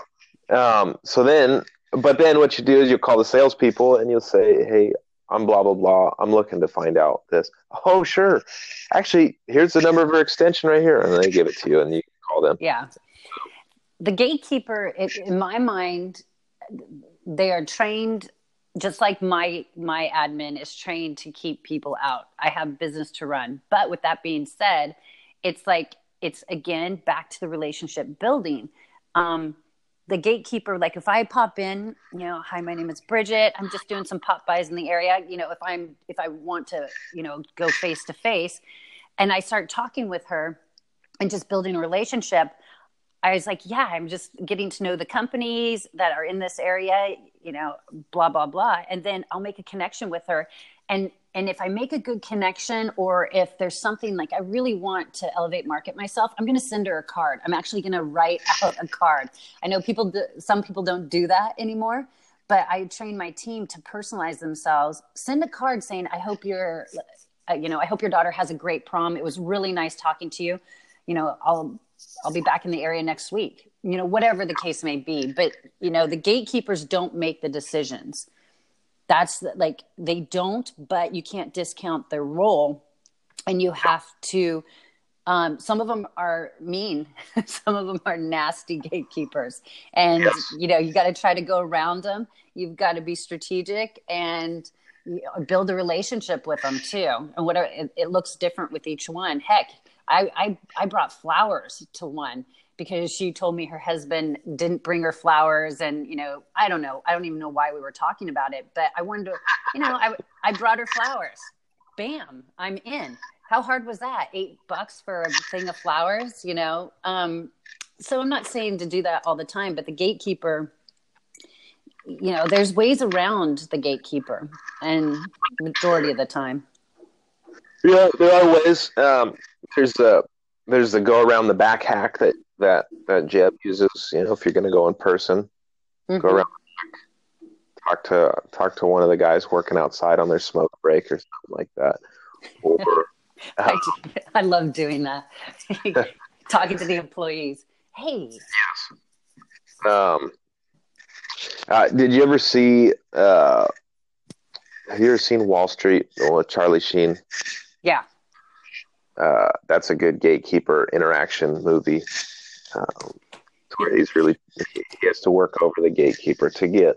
Um, so then, but then what you do is you call the salespeople and you'll say, hey, I'm blah, blah, blah. I'm looking to find out this. Oh, sure. Actually, here's the number of her extension right here. And they give it to you and you call them. Yeah. The gatekeeper, it, in my mind, they are trained just like my my admin is trained to keep people out i have business to run. But with that being said it's like it's again back to the relationship building. Um, the gatekeeper like if i pop in you know hi my name is bridget. I'm just doing some pop buys in the area. You know if i'm if i want to you know go face to face and i start talking with her and just building a relationship i was like yeah i'm just getting to know the companies that are in this area you know blah blah blah. And then i'll make a connection with her. And and if i make a good connection or if there's something like i really want to elevate market myself i'm going to send her a card. I'm actually going to write out a card. I know people some people don't do that anymore but i train my team to personalize themselves. Send a card saying i hope your uh, you know i hope your daughter has a great prom. It was really nice talking to you. You know i'll i'll be back in the area next week you know whatever the case may be. But you know the gatekeepers don't make the decisions. That's like they don't but you can't discount their role. And you have to um, some of them are mean some of them are nasty gatekeepers. And yes. you know you got to try to go around them you've got to be strategic and build a relationship with them too. And whatever it, it looks different with each one. Heck I, I i brought flowers to one because she told me her husband didn't bring her flowers and you know i don't know. I don't even know why we were talking about it but i wanted to you know i, I brought her flowers. Bam i'm in. How hard was that? Eight bucks for a thing of flowers you know? Um, so i'm not saying to do that all the time but the gatekeeper you know there's ways around the gatekeeper and majority of the time yeah there are ways um, there's a there's the go around the back hack that that that Jeb uses. You know, if you're going to go in person, mm-hmm. go around, talk to talk to one of the guys working outside on their smoke break or something like that. Or uh, I, I love doing that. Talking to the employees. Hey. Yes. Um. Uh, did you ever see? Uh, have you ever seen Wall Street or Charlie Sheen? Yeah. Uh, that's a good gatekeeper interaction movie um, where he's really he has to work over the gatekeeper to get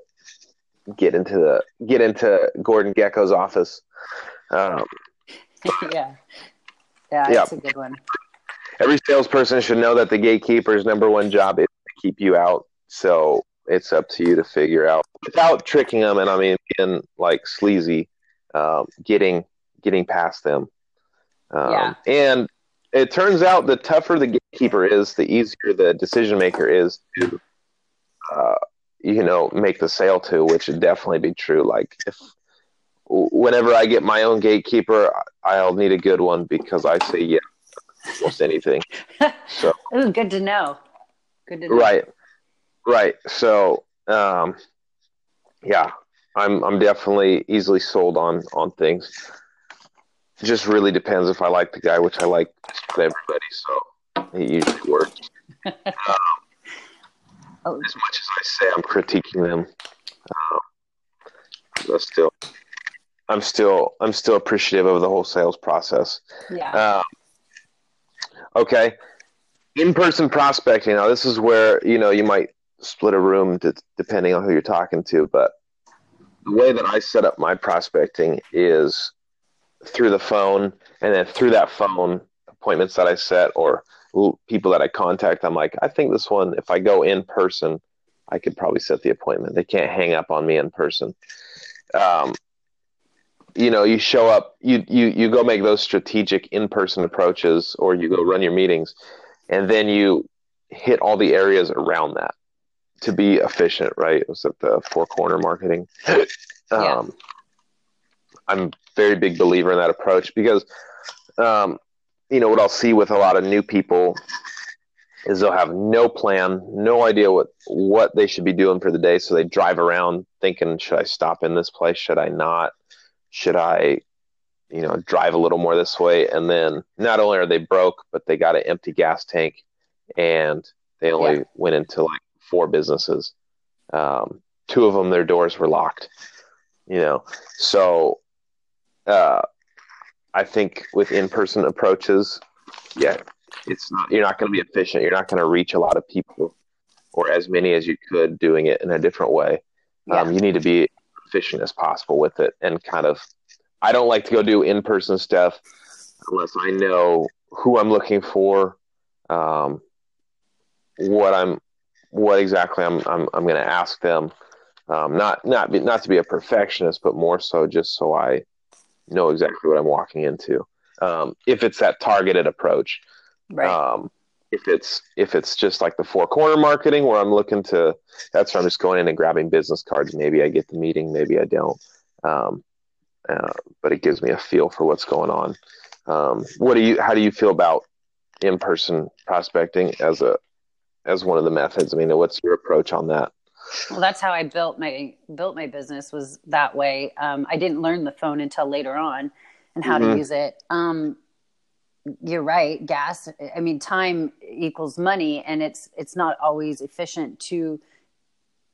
get into the get into Gordon Gekko's office. Um, yeah, yeah, that's yeah. a good one. Every salesperson should know that the gatekeeper's number one job is to keep you out. So it's up to you to figure out without tricking them, and I mean being like sleazy, um, getting getting past them. Um, yeah. And it turns out the tougher the gatekeeper is, the easier the decision maker is to, uh, you know, make the sale to, which would definitely be true. Like if whenever I get my own gatekeeper, I'll need a good one because I say yeah almost anything. So was good to know. Good to know. Right. Right. So, um, yeah, I'm I'm definitely easily sold on on things. It just really depends if I like the guy, which I like everybody. So it usually works. um, oh. As much as I say I'm critiquing them, uh, still, I'm still I'm still appreciative of the whole sales process. Yeah. Um, okay. In-person prospecting. Now, this is where you know you might split a room to, depending on who you're talking to, but the way that I set up my prospecting is through the phone, and then through that phone, appointments that I set or people that I contact, I'm like, I think this one, if I go in person, I could probably set the appointment. They can't hang up on me in person. Um, you know, you show up, you you you go make those strategic in person approaches, or you go run your meetings, and then you hit all the areas around that to be efficient, right? Was it the four corner marketing? um, yeah. I'm very big believer in that approach because, um, you know, what I'll see with a lot of new people is they'll have no plan, no idea what what they should be doing for the day. So they drive around thinking, should I stop in this place? Should I not? Should I, you know, drive a little more this way? And then not only are they broke, but they got an empty gas tank, and they only yeah. went into like four businesses. Um, two of them, their doors were locked. You know, so uh, I think with in-person approaches, yeah, it's not. You're not going to be efficient. You're not going to reach a lot of people, or as many as you could doing it in a different way. Yeah. Um, you need to be efficient as possible with it, and kind of. I don't like to go do in-person stuff unless I know who I'm looking for, um, what I'm what exactly I'm I'm I'm going to ask them. Um, not not be, not to be a perfectionist, but more so just so I know exactly what I'm walking into. Um, if it's that targeted approach, right? Um, if it's if it's just like the four corner marketing where I'm looking to, that's where I'm just going in and grabbing business cards. Maybe I get the meeting, maybe I don't. Um, uh, but it gives me a feel for what's going on. Um, what do you? How do you feel about in person prospecting as a as one of the methods. I mean, what's your approach on that? Well, that's how I built my built my business was that way. Um, I didn't learn the phone until later on and how mm-hmm. to use it. Um, you're right. Gas. I mean, time equals money, and it's it's not always efficient to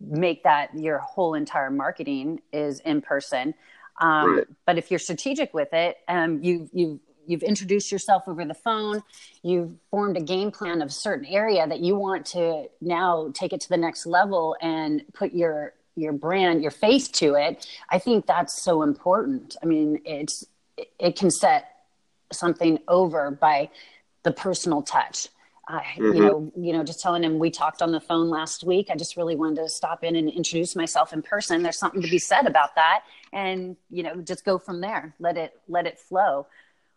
make that your whole entire marketing is in person. Um, right. But if you're strategic with it, um, you you you've introduced yourself over the phone you've formed a game plan of a certain area that you want to now take it to the next level and put your your brand your face to it i think that's so important. I mean it's it can set something over by the personal touch. Uh, mm-hmm. you know you know just telling him we talked on the phone last week i just really wanted to stop in and introduce myself in person. There's something to be said about that. And you know just go from there. Let it let it flow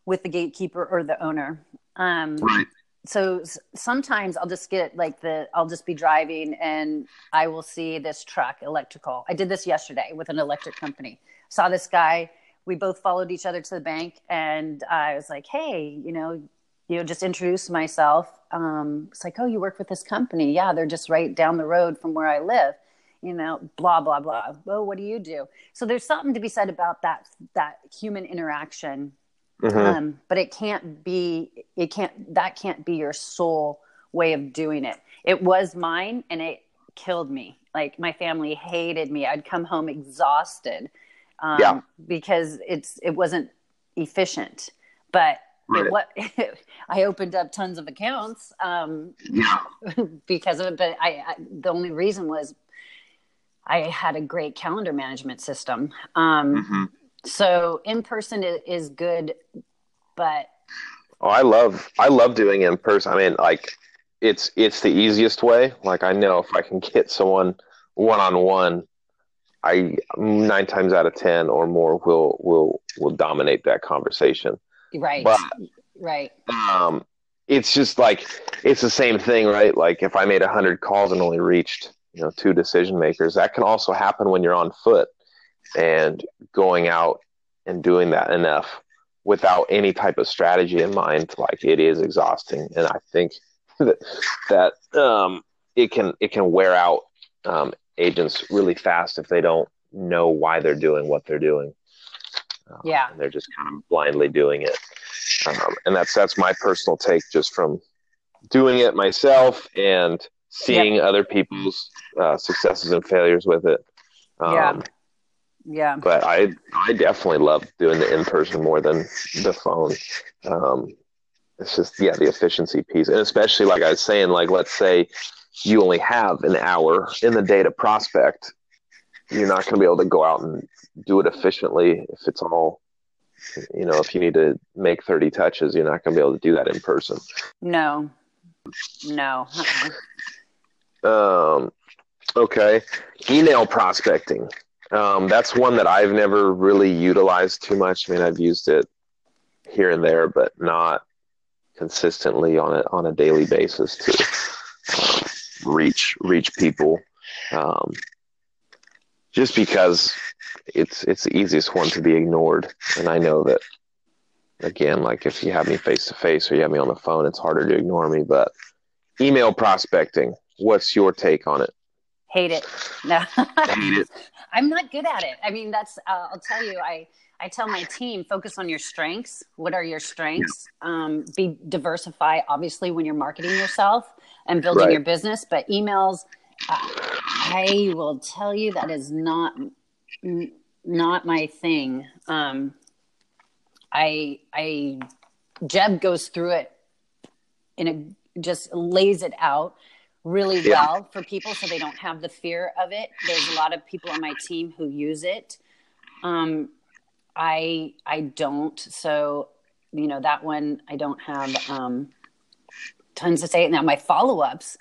with the gatekeeper or the owner. Um, right. So sometimes I'll just get like the, I'll just be driving and I will see this truck, electrical. I did this yesterday with an electric company. Saw this guy. We both followed each other to the bank and I was like, hey, you know, you know, just introduce myself. Um, it's like, oh, you work with this company? Yeah, they're just right down the road from where I live. You know, blah blah blah. Well, what do you do? So there's something to be said about that that human interaction Mm-hmm. Um, but it can't be, it can't, that can't be your sole way of doing it. It was mine and it killed me. Like my family hated me. I'd come home exhausted um, yeah. because it's, it wasn't efficient, but right. it, what I opened up tons of accounts um, yeah. because of it. But I, I, the only reason was I had a great calendar management system. Um, mm-hmm so in person is good, but oh, I love I love doing in person. I mean, like it's it's the easiest way. Like I know if I can get someone one on one, I nine times out of ten or more will will will dominate that conversation. Right. But, right. Um, it's just like it's the same thing, right? Like if I made a hundred calls and only reached you know two decision makers, that can also happen when you're on foot and going out and doing that enough without any type of strategy in mind like it is exhausting and i think that that um it can it can wear out um, agents really fast if they don't know why they're doing what they're doing. Um, yeah, they're just kind of blindly doing it, um, and that's that's my personal take just from doing it myself and seeing yep. other people's uh, successes and failures with it. Um, yeah. Yeah. But I I definitely love doing the in person more than the phone. Um, it's just yeah the efficiency piece, and especially like I was saying, like let's say you only have an hour in the day to prospect, you're not going to be able to go out and do it efficiently if it's all you know if you need to make 30 touches you're not going to be able to do that in person no no uh-uh. um okay email prospecting um, that's one that i've never really utilized too much. I mean i've used it here and there but not consistently on a on a daily basis to um, reach reach people. Um, just because it's it's the easiest one to be ignored. And i know that again like if you have me face to face or you have me on the phone it's harder to ignore me but email prospecting what's your take on it? Hate it. No. Hate it i'm not good at it i mean that's uh, i'll tell you i I tell my team focus on your strengths. What are your strengths? Um, be diversify, obviously, when you're marketing yourself and building right. your business. But emails, uh, I will tell you that is not not my thing. Um, I I Jeb goes through it in a just lays it out really yeah. well for people so they don't have the fear of it. There's a lot of people on my team who use it. Um, I I don't. So you know that one I don't have um, tons to say. It now my follow ups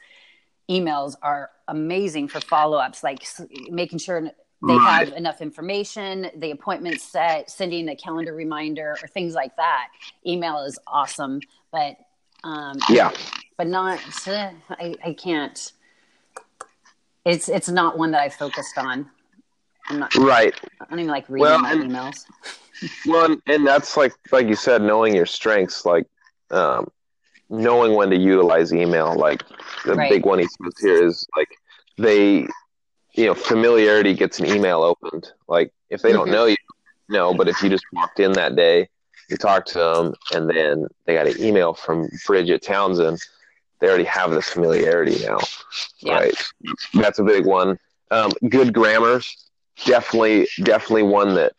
emails are amazing for follow ups, like making sure they have enough information, the appointment set, sending a calendar reminder, or things like that. Email is awesome, but um, yeah, but not. I I can't. It's it's not one that I focused on. I'm not right. I don't even like reading well, my and, emails. well, and that's like like you said, knowing your strengths, like um, knowing when to utilize email. Like the right. big one he says here is like they, you know, familiarity gets an email opened. Like if they don't mm-hmm. know you, no, but if you just walked in that day, you talked to them, and then they got an email from Bridget Townsend. They already have this familiarity now, yeah. right? That's a big one. Um, good grammar definitely definitely one that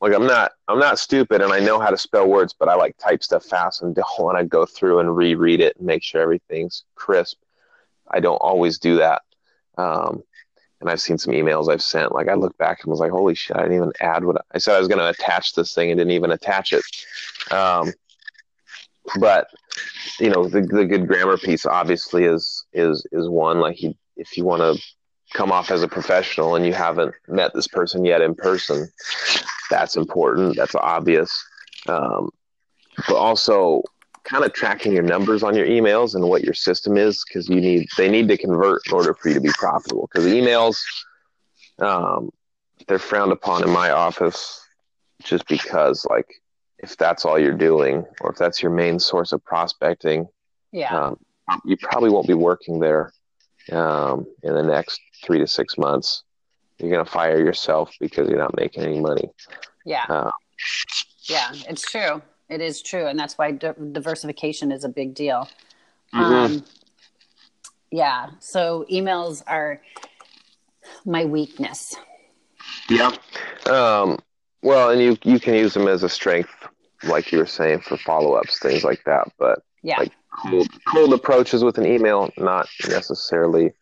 like I'm not I'm not stupid and I know how to spell words, but I like type stuff fast and don't want to go through and reread it and make sure everything's crisp. I don't always do that. Um, and I've seen some emails I've sent. Like I look back and was like, "Holy shit! I didn't even add what I said I was going to attach this thing and didn't even attach it." Um, but you know, the the good grammar piece obviously is is is one. Like you, if you want to come off as a professional and you haven't met this person yet in person, that's important. That's obvious. Um, but also kind of tracking your numbers on your emails and what your system is because you need they need to convert in order for you to be profitable because emails um, they're frowned upon in my office just because like if that's all you're doing or if that's your main source of prospecting yeah um, you probably won't be working there um, in the next three to six months, you're going to fire yourself because you're not making any money. Yeah. Uh, yeah, it's true. It is true. And that's why di- diversification is a big deal. Mm-hmm. Um, yeah. So emails are my weakness. Yeah. Um, well, and you, you can use them as a strength, like you were saying, for follow ups, things like that. But yeah. like cold, cold approaches with an email, not necessarily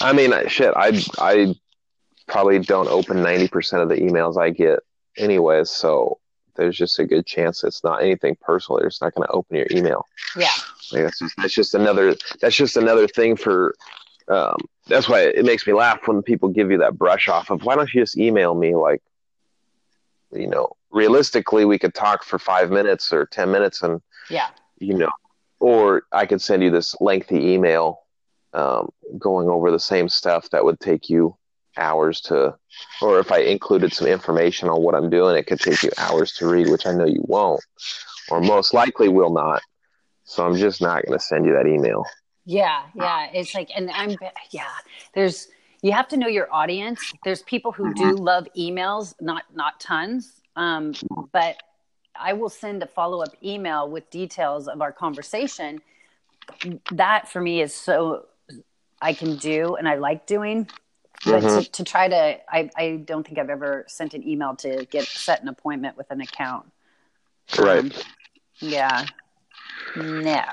I mean, shit, I I probably don't open ninety percent of the emails I get, anyways. So there's just a good chance it's not anything personal. You're not going to open your email. Yeah, like that's just that's just another that's just another thing for. Um, that's why it makes me laugh when people give you that brush off of why don't you just email me like, you know, realistically we could talk for five minutes or ten minutes and yeah, you know, or I could send you this lengthy email um, going over the same stuff that would take you hours to, or if I included some information on what I'm doing, it could take you hours to read, which I know you won't, or most likely will not. So I'm just not going to send you that email. Yeah, yeah. It's like, and I'm, yeah. There's, you have to know your audience. There's people who do love emails, not not tons, um, but I will send a follow up email with details of our conversation. That for me is so I can do and I like doing. But mm-hmm. to, to, try to, I, I don't think I've ever sent an email to get set an appointment with an account. Right. Um, yeah. No.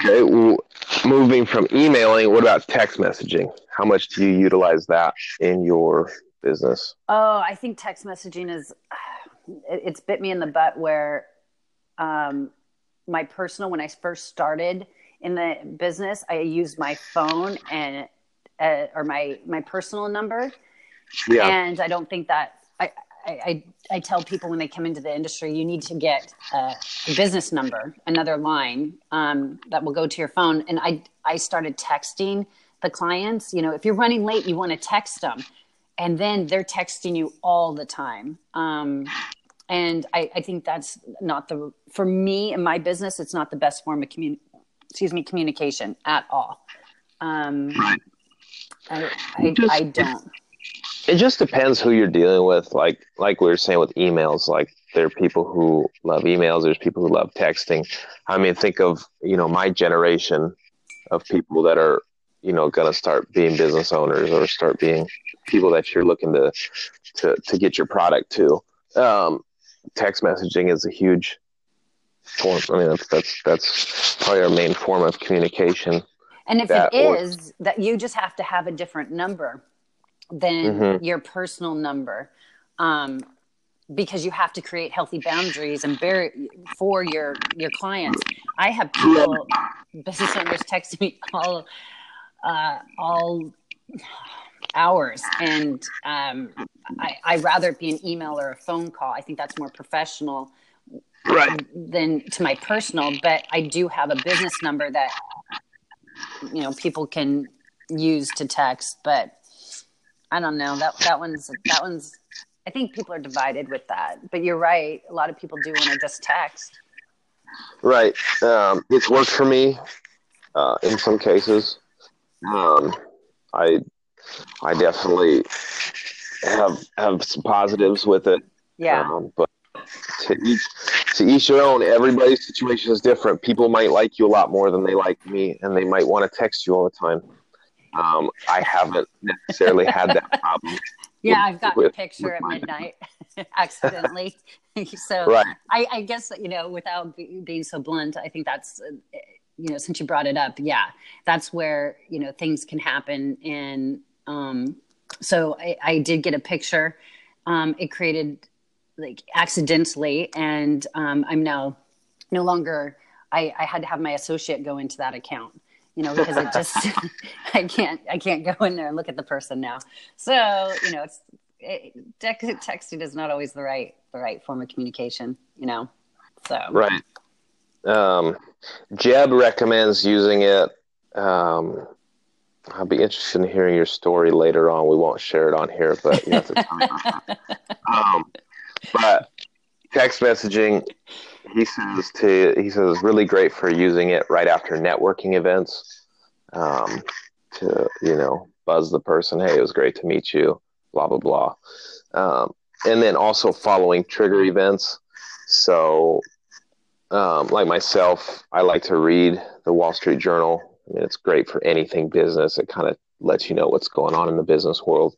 Okay. Well, moving from emailing, what about text messaging? How much do you utilize that in your business? Oh, I think text messaging is it's bit me in the butt where um, my personal when I first started in the business, I used my phone and uh, or my my personal number, yeah. and I don't think that I, I, I tell people when they come into the industry, you need to get a, a business number, another line um, that will go to your phone. And I I started texting the clients. You know, if you're running late, you want to text them, and then they're texting you all the time. Um, and I, I think that's not the for me in my business it's not the best form of commun excuse me communication at all um right. I, I, just, I don't it just depends who you're dealing with like like we were saying with emails like there are people who love emails there's people who love texting i mean think of you know my generation of people that are you know going to start being business owners or start being people that you're looking to to to get your product to um text messaging is a huge form. I mean, that's that's that's probably our main form of communication. And if it is that you just have to have a different number than mm-hmm. your personal number, um, because you have to create healthy boundaries and bear for your your clients. I have people, business owners, texting me all uh, all hours. And um, I, i'd rather it be an email or a phone call. I think that's more professional right. than to my personal but i do have a business number that you know people can use to text but i don't know. That that one's that one's i think people are divided with that. But you're right. A lot of people do want to just text. Right. Um, it's worked for me uh, in some cases um, i I definitely have have some positives with it. Yeah. Um, but to each to each their own. Everybody's situation is different. People might like you a lot more than they like me, and they might want to text you all the time. Um, I haven't necessarily had that problem. yeah, with, I've got a picture at midnight accidentally. so right. I, I, guess you know, without be, being so blunt, I think that's you know, since you brought it up, yeah, that's where you know things can happen and um, so I, I, did get a picture. Um, it created like accidentally, and um, I'm now no longer. I, I had to have my associate go into that account you know, because it just I can't I can't go in there and look at the person now. So you know, it's it, texting is not always the right the right form of communication. You know, so right. Um, Jeb recommends using it um, I'll be interested in hearing your story later on. We won't share it on here, but you have to talk about that. Um, but text messaging, he says to he says really great for using it right after networking events. Um, to you know buzz the person, hey, it was great to meet you, blah blah blah, um, and then also following trigger events. So, um, like myself, I like to read the Wall Street Journal I mean, it's great for anything business. It kind of lets you know what's going on in the business world.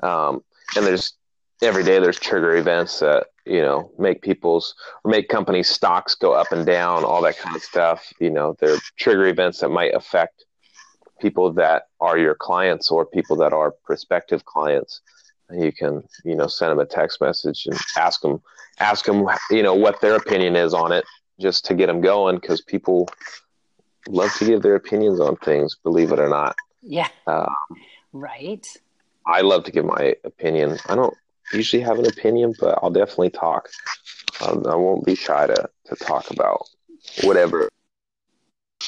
Um, and there's every day there's trigger events that you know make people's or make companies stocks go up and down, all that kind of stuff. You know, there are trigger events that might affect people that are your clients or people that are prospective clients. You can you know send them a text message and ask them ask them you know what their opinion is on it just to get them going because people love to give their opinions on things, believe it or not. Yeah. Um, right. I love to give my opinion. I don't usually have an opinion, but I'll definitely talk. Um, I won't be shy to, to talk about whatever.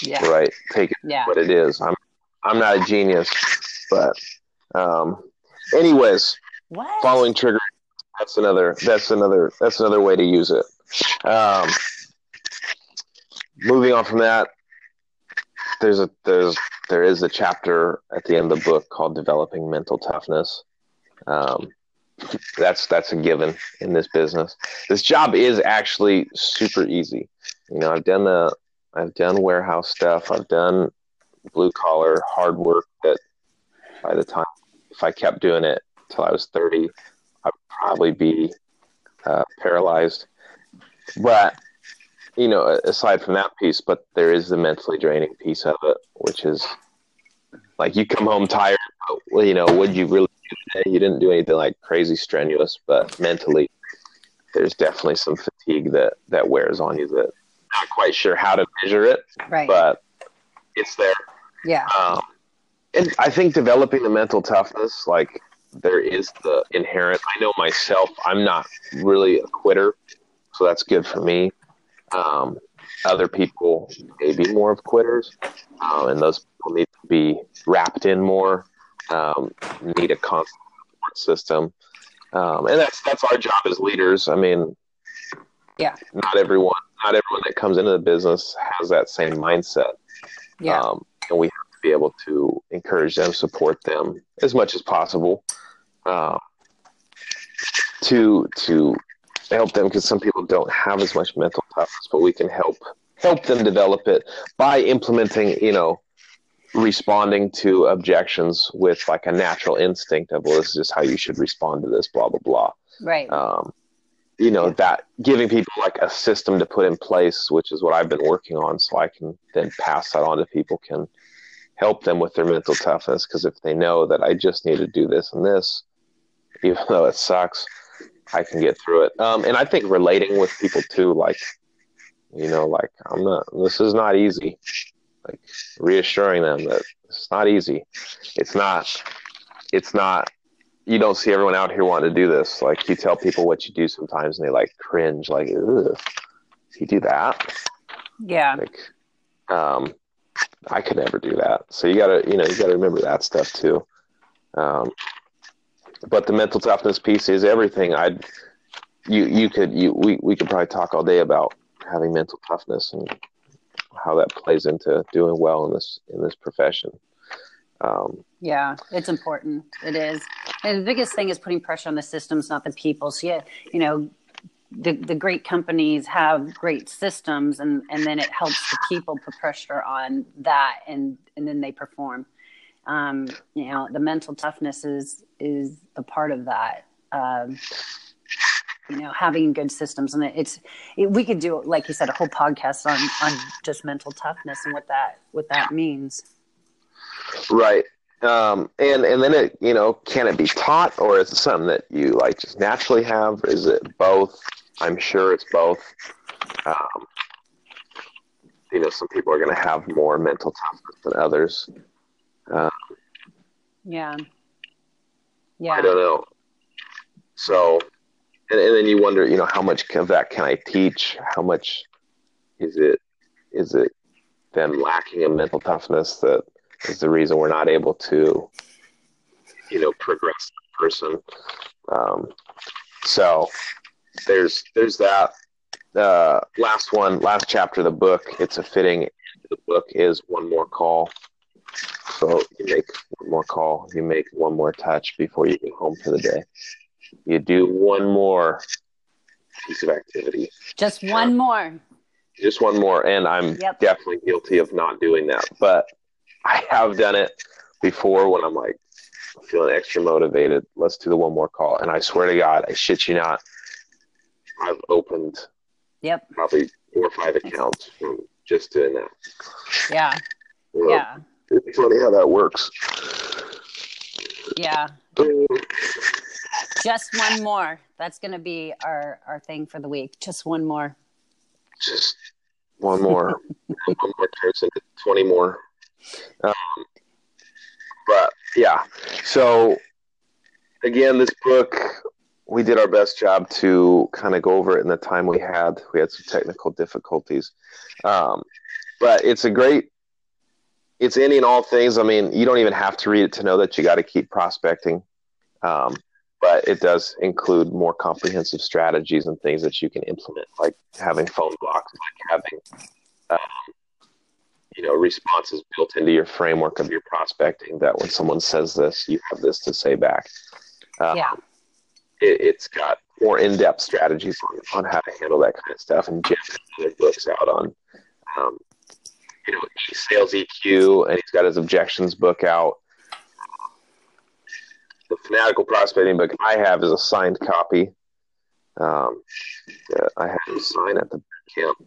Yeah. Right. Take it yeah. what it is. I'm I'm not a genius, but um, anyways, what? following trigger. That's another. That's another. That's another way to use it. Um, moving on from that, there's a there's there is a chapter at the end of the book called developing mental toughness. Um, that's that's a given in this business. This job is actually super easy. You know, I've done the I've done warehouse stuff. I've done blue collar hard work that by the time if I kept doing it till I was 30, I'd probably be uh, paralyzed. But you know, aside from that piece, but there is the mentally draining piece of it, which is like you come home tired. Well, you know, would you really do today? You didn't do anything like crazy strenuous, but mentally, there's definitely some fatigue that that wears on you. That not quite sure how to measure it, right? But it's there. Yeah. Um, and I think developing the mental toughness, like there is the inherent. I know myself, I'm not really a quitter, so that's good for me. Um, other people may be more of quitters, um, and those people need to be wrapped in more. Um, need a constant support system, um, and that's that's our job as leaders. I mean, yeah, not everyone, not everyone that comes into the business has that same mindset. Yeah, um, and we have to be able to encourage them, support them as much as possible. Uh, to to help them because some people don't have as much mental toughness, but we can help help them develop it by implementing, you know, responding to objections with like a natural instinct of, well, this is just how you should respond to this, blah blah blah. Right. Um, you know that giving people like a system to put in place, which is what I've been working on, so I can then pass that on to people, can help them with their mental toughness. Because if they know that I just need to do this and this, even though it sucks, I can get through it. Um, and I think relating with people too, like, you know, like I'm not, this is not easy. Like reassuring them that it's not easy. It's not, it's not, you don't see everyone out here wanting to do this. Like you tell people what you do sometimes and they like cringe, like, Ugh, you do that. Yeah. Like, um, I could never do that. So you gotta, you know, you gotta remember that stuff too. Um, but the mental toughness piece is everything. I'd you you could you we, we could probably talk all day about having mental toughness and how that plays into doing well in this in this profession. Um, yeah, it's important. It is, and the biggest thing is putting pressure on the systems, not the people. So yeah, you know, the the great companies have great systems, and and then it helps the people put pressure on that, and and then they perform um, you know the mental toughness is is a part of that um, you know having good systems. And it's it, we could do like you said a whole podcast on on just mental toughness and what that what that means. Right. Um, and and then it you know can it be taught or is it something that you like just naturally have? Is it both? I'm sure it's both. Um, you know some people are going to have more mental toughness than others uh, yeah. Yeah. I don't know. So, and, and then you wonder, you know, how much of that can I teach? How much is it, is it them lacking in mental toughness that is the reason we're not able to, you know, progress the person. Um, so there's, there's that, uh, last one, last chapter of the book. It's a fitting, the book is one more call. So you make one more call, you make one more touch before you go home for the day. You do one more piece of activity. Just one more. Just one more. And I'm yep. definitely guilty of not doing that. But I have done it before when I'm like feeling extra motivated. Let's do the one more call. And I swear to God, I shit you not, I've opened yep. probably four or five accounts from just doing that. Yeah. Yeah it's funny how that works. Yeah. Just one more. That's going to be our our thing for the week. Just one more. Just one more. one more turns into twenty more. Um, but yeah, so again, this book we did our best job to kind of go over it in the time we had. We had some technical difficulties, um, but it's a great it's any and all things. I mean, you don't even have to read it to know that you got to keep prospecting. Um, but it does include more comprehensive strategies and things that you can implement, like having phone blocks, like having, um, you know responses built into your framework of your prospecting that when someone says this, you have this to say back. Uh, yeah, it, has got more in-depth strategies on, on, how to handle that kind of stuff, and Jeb has other books out on. Um, you know, sales EQ, and he's got his objections book out. The fanatical prospecting book I have is a signed copy. Um, I had him sign at the camp.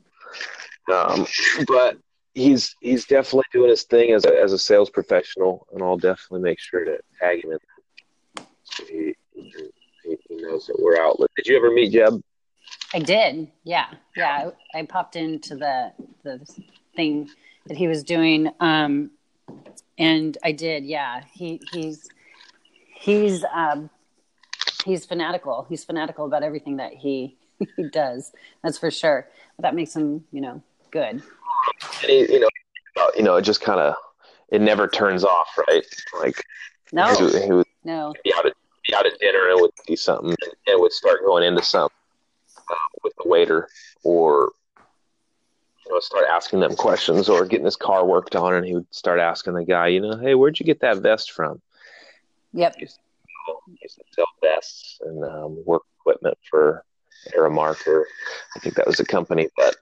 Um, but he's he's definitely doing his thing as a, as a sales professional, and I'll definitely make sure to tag him in. He, he, he knows that we're out. Did you ever meet Jeb? I did. Yeah, yeah. I, I popped into the the thing that he was doing, um, and I did. Yeah, he he's he's um, he's fanatical. He's fanatical about everything that he he does. That's for sure. But that makes him, you know, good. And he, you know, you know, it just kind of it never turns off, right? Like no, he, he would no be out at be out at dinner and would see something and, and would start going into something uh, with the waiter or you know start asking them questions or getting his car worked on and he would start asking the guy, you know, hey, where'd you get that vest from? Yep. He used, to sell vests and um, work equipment for Aramark or I think that was a company, but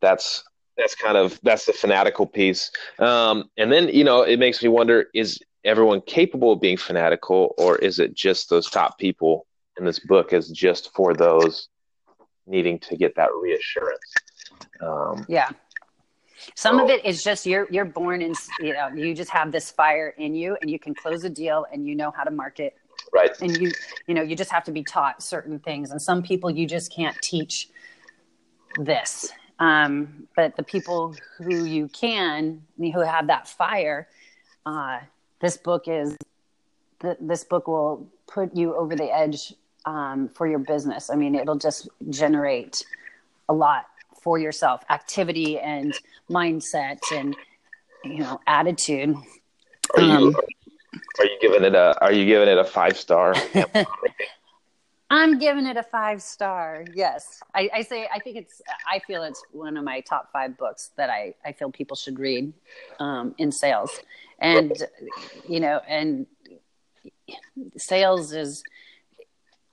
that's that's kind of that's the fanatical piece. Um, and then you know it makes me wonder: is everyone capable of being fanatical, or is it just those top people in this book is just for those needing to get that reassurance? Um, yeah. Some so, of it is just you're you're born in you know you just have this fire in you and you can close a deal and you know how to market. Right. And you you know you just have to be taught certain things. And some people you just can't teach this. Um, but the people who you can, who have that fire, uh, this book is, th- this book will put you over the edge um, for your business. I mean, it'll just generate a lot for yourself, activity and mindset and, you know, attitude. Are you, um, are you giving it a, are you giving it a five star? I'm giving it a five star. Yes. I, I, say, I think it's, I feel it's one of my top five books that I, I feel people should read um, in sales. And, you know, and sales is,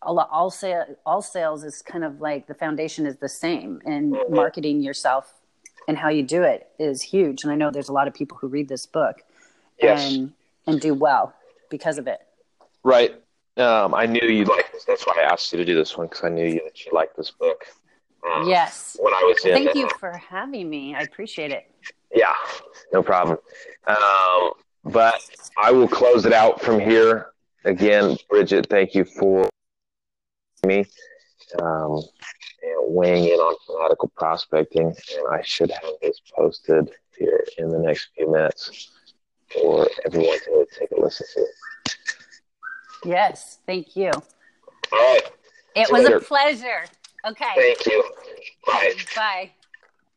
all, all, sale, all sales is kind of like the foundation is the same and marketing yourself and how you do it is huge. And I know there's a lot of people who read this book yes. and, and do well because of it. Right. Um, I knew you'd like this. That's why I asked you to do this one because I knew you that you liked this book. Um, yes. When I was in, thank you for having me. I appreciate it. Yeah, no problem. Um, but I will close it out from here. Again, Bridget, thank you for me um, and weighing in on fanatical prospecting. And I should have this posted here in the next few minutes for everyone to take a listen to. Yes, thank you. All right. It See was later. a pleasure. Okay. Thank you. Bye. Bye.